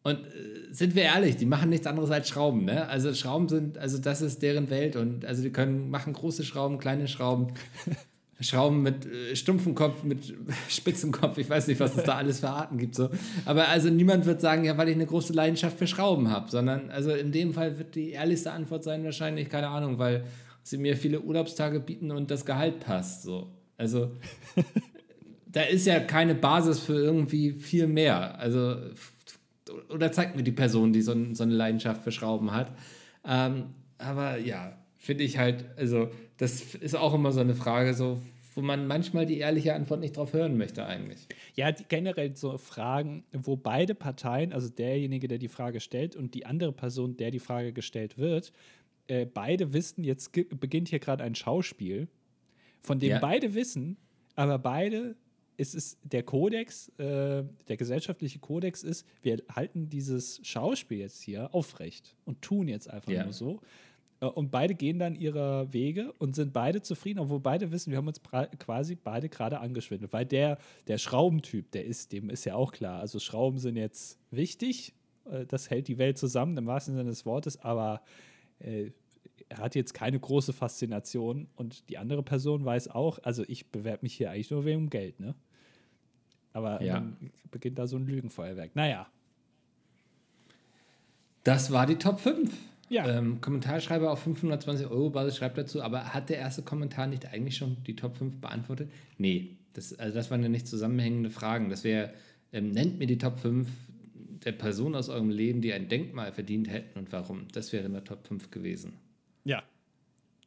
und äh, sind wir ehrlich, die machen nichts anderes als Schrauben, ne? Also Schrauben sind, also das ist deren Welt und also die können machen große Schrauben, kleine Schrauben, Schrauben mit äh, stumpfem Kopf, mit spitzem Kopf, ich weiß nicht, was es da alles für Arten gibt so. Aber also niemand wird sagen, ja, weil ich eine große Leidenschaft für Schrauben habe, sondern also in dem Fall wird die ehrlichste Antwort sein wahrscheinlich, keine Ahnung, weil sie mir viele Urlaubstage bieten und das Gehalt passt so. Also da ist ja keine Basis für irgendwie viel mehr. Also, oder zeigt mir die Person, die so, so eine Leidenschaft für Schrauben hat. Ähm, aber ja, finde ich halt, also, das ist auch immer so eine Frage, so, wo man manchmal die ehrliche Antwort nicht drauf hören möchte, eigentlich. Ja, die, generell so Fragen, wo beide Parteien, also derjenige, der die Frage stellt und die andere Person, der die Frage gestellt wird, äh, beide wissen, jetzt beginnt hier gerade ein Schauspiel, von dem ja. beide wissen, aber beide es ist der Kodex, äh, der gesellschaftliche Kodex ist, wir halten dieses Schauspiel jetzt hier aufrecht und tun jetzt einfach ja. nur so. Äh, und beide gehen dann ihrer Wege und sind beide zufrieden, obwohl beide wissen, wir haben uns quasi beide gerade angeschwindelt. Weil der, der Schraubentyp, der ist, dem ist ja auch klar. Also Schrauben sind jetzt wichtig, äh, das hält die Welt zusammen, im wahrsten Sinne des Wortes, aber äh, er hat jetzt keine große Faszination und die andere Person weiß auch, also ich bewerbe mich hier eigentlich nur wegen Geld, ne? Aber ja. dann beginnt da so ein Lügenfeuerwerk. Naja. Das war die Top 5. Ja. Ähm, Kommentarschreiber auf 520 Euro Basis schreibt dazu, aber hat der erste Kommentar nicht eigentlich schon die Top 5 beantwortet? Nee, das, also das waren ja nicht zusammenhängende Fragen. Das wäre, ähm, nennt mir die Top 5 der Personen aus eurem Leben, die ein Denkmal verdient hätten und warum. Das wäre in der Top 5 gewesen. Ja.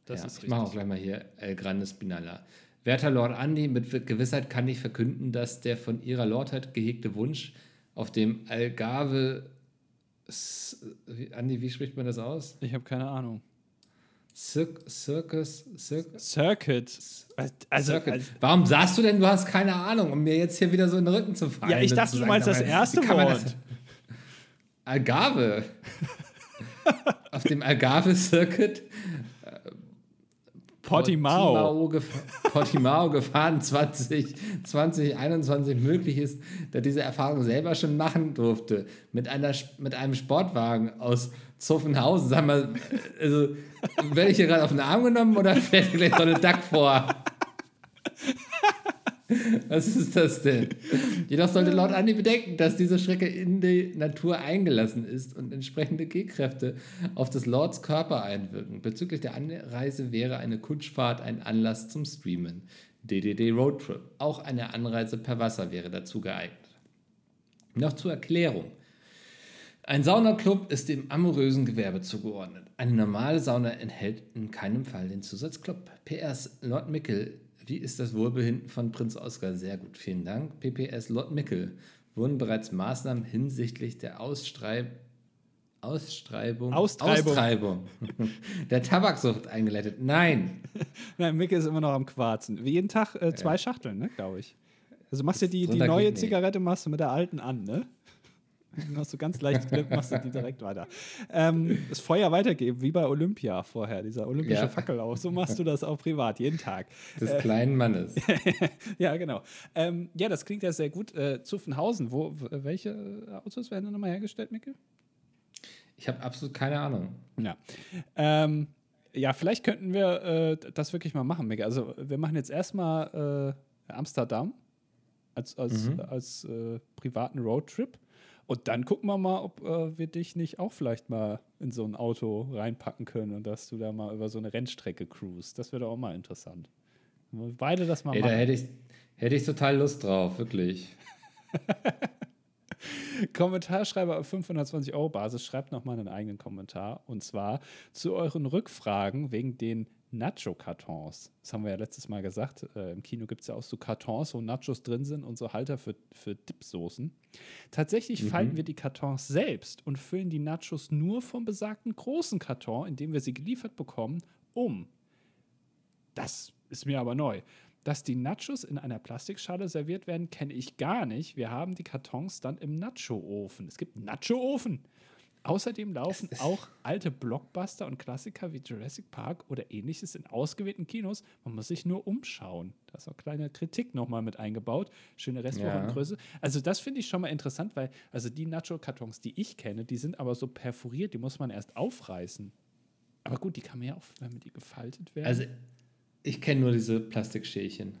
Das ja, ist richtig. Ich mache auch gleich mal hier El Grande Spinalla. Werter Lord Andy, mit Gewissheit kann ich verkünden, dass der von ihrer Lordheit gehegte Wunsch auf dem Algarve. Andy, wie spricht man das aus? Ich habe keine Ahnung. Cir Circus, Cir Circuit. Also, Circuit. Also, Warum sagst du denn, du hast keine Ahnung, um mir jetzt hier wieder so in den Rücken zu fallen? Ja, ich dachte, du meinst das erste Wort. Das? Algarve. auf dem Algarve Circuit Portimao. Portimao gefahren 20, 2021 möglich ist, der diese Erfahrung selber schon machen durfte. Mit, einer, mit einem Sportwagen aus Zuffenhausen. Sag mal, also, werde ich hier gerade auf den Arm genommen oder fährt gleich so eine Duck vor? Was ist das denn? Jedoch sollte laut Andi bedenken, dass diese Strecke in die Natur eingelassen ist und entsprechende G-Kräfte auf des Lords Körper einwirken. Bezüglich der Anreise wäre eine Kutschfahrt ein Anlass zum Streamen. DDD Roadtrip. Auch eine Anreise per Wasser wäre dazu geeignet. Noch zur Erklärung. Ein Saunaclub ist dem amorösen Gewerbe zugeordnet. Eine normale Sauna enthält in keinem Fall den Zusatz Club. PS Lord Mickel wie ist das Wohlbefinden von Prinz Oskar? Sehr gut, vielen Dank. PPS Lord Mickel. Wurden bereits Maßnahmen hinsichtlich der Ausstreib Ausstreibung, Austreibung. Austreibung der Tabaksucht eingeleitet? Nein. Nein, Mickel ist immer noch am Quarzen. Wie jeden Tag äh, zwei ja. Schachteln, ne, glaube ich. Also machst du die, die neue Zigarette machst du mit der alten an, ne? Dann hast du ganz leicht machst du die direkt weiter. Ähm, das Feuer weitergeben, wie bei Olympia vorher, dieser olympische ja. Fackel auch. So machst du das auch privat, jeden Tag. Des äh, kleinen Mannes. ja, genau. Ähm, ja, das klingt ja sehr gut. Äh, Zuffenhausen, wo, welche Autos werden da nochmal hergestellt, Mikkel? Ich habe absolut keine Ahnung. Ja. Ähm, ja, vielleicht könnten wir äh, das wirklich mal machen, Mikkel. Also, wir machen jetzt erstmal äh, Amsterdam als, als, mhm. als äh, privaten Roadtrip. Und dann gucken wir mal, ob äh, wir dich nicht auch vielleicht mal in so ein Auto reinpacken können und dass du da mal über so eine Rennstrecke cruist. Das wäre auch mal interessant. wir beide das mal Ey, machen. Da hätte ich, hätte ich total Lust drauf, wirklich. Kommentarschreiber auf 520 Euro Basis schreibt nochmal einen eigenen Kommentar und zwar zu euren Rückfragen wegen den Nacho-Kartons. Das haben wir ja letztes Mal gesagt. Äh, Im Kino gibt es ja auch so Kartons, wo Nachos drin sind und so Halter für, für Dipsoßen. Tatsächlich mhm. falten wir die Kartons selbst und füllen die Nachos nur vom besagten großen Karton, in dem wir sie geliefert bekommen, um. Das ist mir aber neu. Dass die Nachos in einer Plastikschale serviert werden, kenne ich gar nicht. Wir haben die Kartons dann im Nacho-Ofen. Es gibt Nacho-Ofen. Außerdem laufen auch alte Blockbuster und Klassiker wie Jurassic Park oder ähnliches in ausgewählten Kinos. Man muss sich nur umschauen. Da ist auch kleine Kritik nochmal mit eingebaut. Schöne Restaurantgröße. Ja. Also, das finde ich schon mal interessant, weil also die Nacho-Kartons, die ich kenne, die sind aber so perforiert, die muss man erst aufreißen. Aber gut, die kann man ja auch, wenn die gefaltet werden. Also, ich kenne nur diese Plastikschälchen.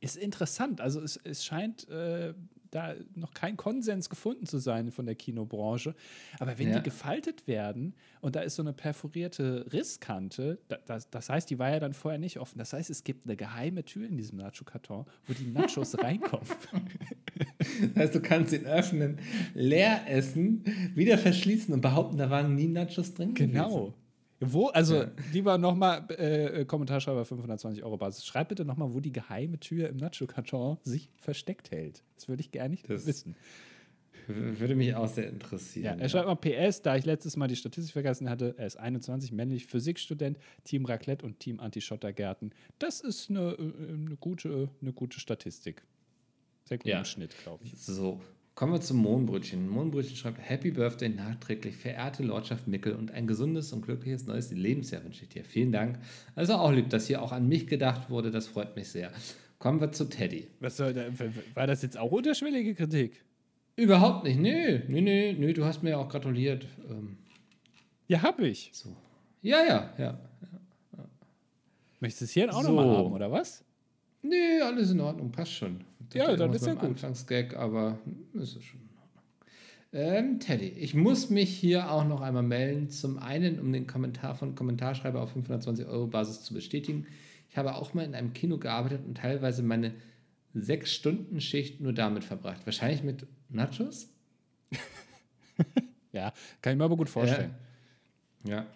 Ist interessant. Also, es, es scheint. Äh, da noch kein Konsens gefunden zu sein von der Kinobranche. Aber wenn ja. die gefaltet werden und da ist so eine perforierte Risskante, das, das, heißt, die war ja dann vorher nicht offen. Das heißt, es gibt eine geheime Tür in diesem Nacho-Karton, wo die Nachos reinkommen. Das heißt, du kannst ihn öffnen, leer essen, wieder verschließen und behaupten, da waren nie Nachos drin. Genau. Gewesen. Wo, also ja. lieber nochmal äh, Kommentarschreiber 520 Euro Basis. Schreib bitte nochmal, wo die geheime Tür im Nacho-Karton sich versteckt hält. Das würde ich gerne nicht das wissen. Würde mich auch sehr interessieren. Ja, er schreibt mal PS, da ich letztes Mal die Statistik vergessen hatte, er ist 21, männlich, Physikstudent, Team Raclette und Team Anti-Schottergärten. Das ist eine, äh, eine, gute, eine gute Statistik. Sehr guter ja. Schnitt, glaube ich. So, Kommen wir zum Mohnbrötchen. Mohnbrötchen schreibt: Happy Birthday nachträglich, verehrte Lordschaft Mickel und ein gesundes und glückliches neues Lebensjahr wünsche ich dir. Vielen Dank. Also auch lieb, dass hier auch an mich gedacht wurde. Das freut mich sehr. Kommen wir zu Teddy. Was soll da, war das jetzt auch unterschwellige Kritik? Überhaupt nicht. Nö, nö, nö, nö. Du hast mir auch gratuliert. Ähm, ja, hab ich. So. Ja, ja, ja. ja. Möchtest du es hier auch so. nochmal haben, oder was? Nee, alles in Ordnung, passt schon. Ja, dann ist ja gut. Anfangsgag, aber ist es schon. Ähm, Teddy, ich muss mich hier auch noch einmal melden. Zum einen, um den Kommentar von Kommentarschreiber auf 520 Euro Basis zu bestätigen. Ich habe auch mal in einem Kino gearbeitet und teilweise meine sechs Stunden Schicht nur damit verbracht. Wahrscheinlich mit Nachos? ja, kann ich mir aber gut vorstellen. Äh, ja.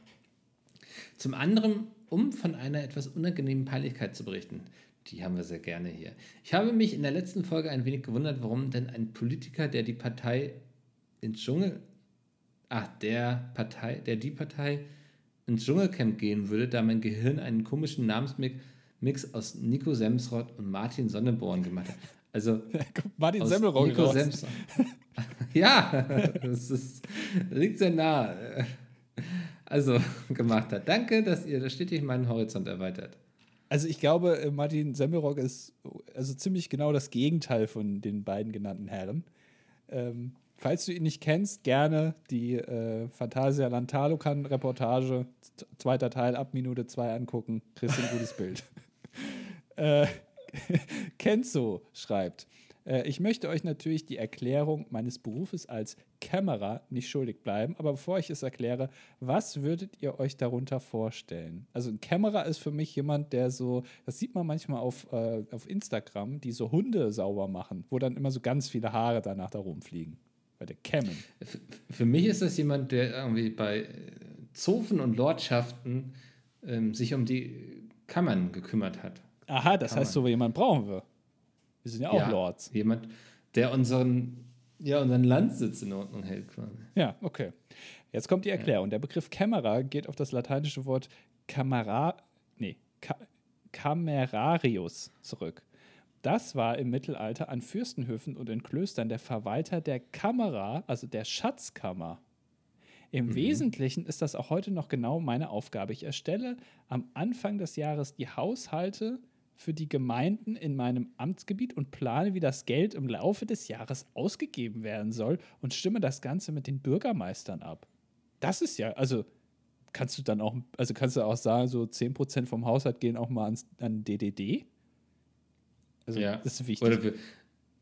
Zum anderen, um von einer etwas unangenehmen Peinlichkeit zu berichten. Die haben wir sehr gerne hier. Ich habe mich in der letzten Folge ein wenig gewundert, warum denn ein Politiker, der die Partei ins Dschungel, ach, der Partei, der die Partei ins Dschungelcamp gehen würde, da mein Gehirn einen komischen Namensmix aus Nico Semsrott und Martin Sonneborn gemacht hat. Also Martin Semmelrogge Nico Sems Ja, das ist, liegt sehr nah. Also gemacht hat. Danke, dass ihr da stetig meinen Horizont erweitert. Also ich glaube, äh, Martin Semmelrock ist also ziemlich genau das Gegenteil von den beiden genannten Herren. Ähm, falls du ihn nicht kennst, gerne die äh, Fantasia Lantalokan-Reportage, zweiter Teil ab Minute 2 angucken. Kriegst ein gutes Bild. äh, Kenzo schreibt, äh, ich möchte euch natürlich die Erklärung meines Berufes als Kamera nicht schuldig bleiben, aber bevor ich es erkläre, was würdet ihr euch darunter vorstellen? Also ein Kamera ist für mich jemand, der so, das sieht man manchmal auf, äh, auf Instagram, die so Hunde sauber machen, wo dann immer so ganz viele Haare danach da rumfliegen. Bei der Kämmen. Für, mich ist das jemand, der irgendwie bei äh, Zofen und Lordschaften ähm, sich um die Kammern gekümmert hat. Aha, das Kammern. heißt, so jemand brauchen wir. Wir sind ja auch ja, Lords. Jemand, der unseren, ja, unseren Landsitz in Ordnung hält quasi. Ja, okay. Jetzt kommt die Erklärung. Der Begriff Kämmerer geht auf das lateinische Wort Camera, nee, Camerarius zurück. Das war im Mittelalter an Fürstenhöfen und in Klöstern der Verwalter der Kamera, also der Schatzkammer. Im mhm. Wesentlichen ist das auch heute noch genau meine Aufgabe. Ich erstelle am Anfang des Jahres die Haushalte für die Gemeinden in meinem Amtsgebiet und plane, wie das Geld im Laufe des Jahres ausgegeben werden soll und stimme das Ganze mit den Bürgermeistern ab. Das ist ja, also kannst du dann auch, also kannst du auch sagen, so 10% vom Haushalt gehen auch mal ans, an DDD? Also ja. das ist wichtig. Wir,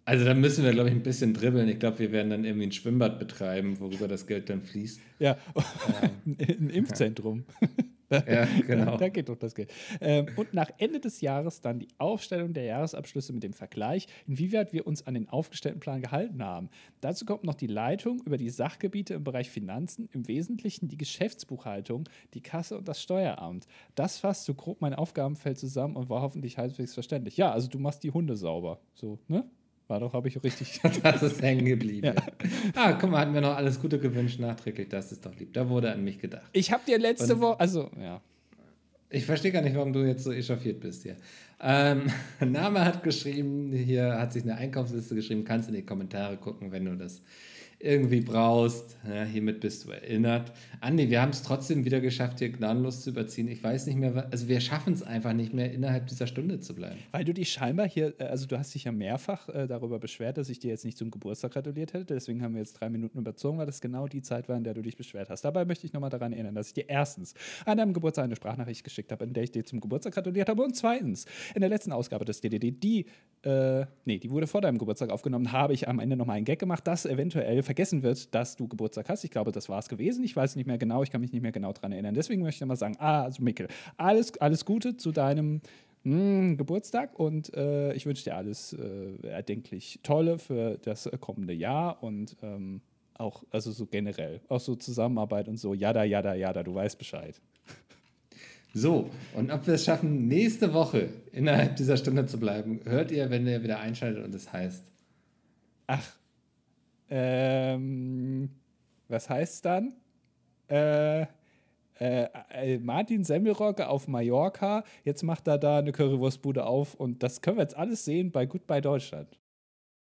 also da müssen wir, glaube ich, ein bisschen dribbeln. Ich glaube, wir werden dann irgendwie ein Schwimmbad betreiben, worüber das Geld dann fließt. Ja, ähm, ein Impfzentrum. Ja. Ja, genau. da geht doch das Geld. Ähm, und nach Ende des Jahres dann die Aufstellung der Jahresabschlüsse mit dem Vergleich, inwieweit wir uns an den aufgestellten Plan gehalten haben. Dazu kommt noch die Leitung über die Sachgebiete im Bereich Finanzen, im Wesentlichen die Geschäftsbuchhaltung, die Kasse und das Steueramt. Das fasst so grob mein Aufgabenfeld zusammen und war hoffentlich halbwegs verständlich. Ja, also du machst die Hunde sauber. So, ne? War doch, habe ich richtig. das ist hängen geblieben. Ja. Ah, guck mal, hatten wir noch alles Gute gewünscht nachträglich. Das ist doch lieb. Da wurde an mich gedacht. Ich habe dir letzte Woche, also, ja. Ich verstehe gar nicht, warum du jetzt so echauffiert bist hier. Ähm, Name hat geschrieben, hier hat sich eine Einkaufsliste geschrieben, kannst in die Kommentare gucken, wenn du das irgendwie brauchst. Ja, hiermit bist du erinnert. Andi, wir haben es trotzdem wieder geschafft, hier gnadenlos zu überziehen. Ich weiß nicht mehr, also wir schaffen es einfach nicht mehr, innerhalb dieser Stunde zu bleiben. Weil du dich scheinbar hier, äh, also du hast dich ja mehrfach äh, darüber beschwert, dass ich dir jetzt nicht zum Geburtstag gratuliert hätte. Deswegen haben wir jetzt drei Minuten überzogen, weil das genau die Zeit war, in der du dich beschwert hast. Dabei möchte ich nochmal daran erinnern, dass ich dir erstens an deinem Geburtstag eine Sprachnachricht geschickt habe, in der ich dir zum Geburtstag gratuliert habe. Und zweitens, in der letzten Ausgabe des DDD, die, äh, nee, die wurde vor deinem Geburtstag aufgenommen, habe ich am Ende nochmal einen Gag gemacht, dass eventuell vergessen wird, dass du Geburtstag hast. Ich glaube, das war es gewesen. Ich weiß nicht mehr genau, ich kann mich nicht mehr genau daran erinnern. Deswegen möchte ich nochmal sagen, ah, also Mikkel, alles, alles Gute zu deinem mh, hm, Geburtstag und äh, ich wünsche dir alles äh, erdenklich Tolle für das kommende Jahr und ähm, auch, also so generell, auch so Zusammenarbeit und so, jada, jada, jada, du weißt Bescheid. So, und ob wir es schaffen, nächste Woche innerhalb dieser Stunde zu bleiben, hört ihr, wenn ihr wieder einschaltet und es das heißt. Ach, ähm, was heißt dann? Äh, äh, äh, Martin Semmelrogge auf Mallorca, jetzt macht er da eine Currywurstbude auf und das können wir jetzt alles sehen bei Goodbye Deutschland.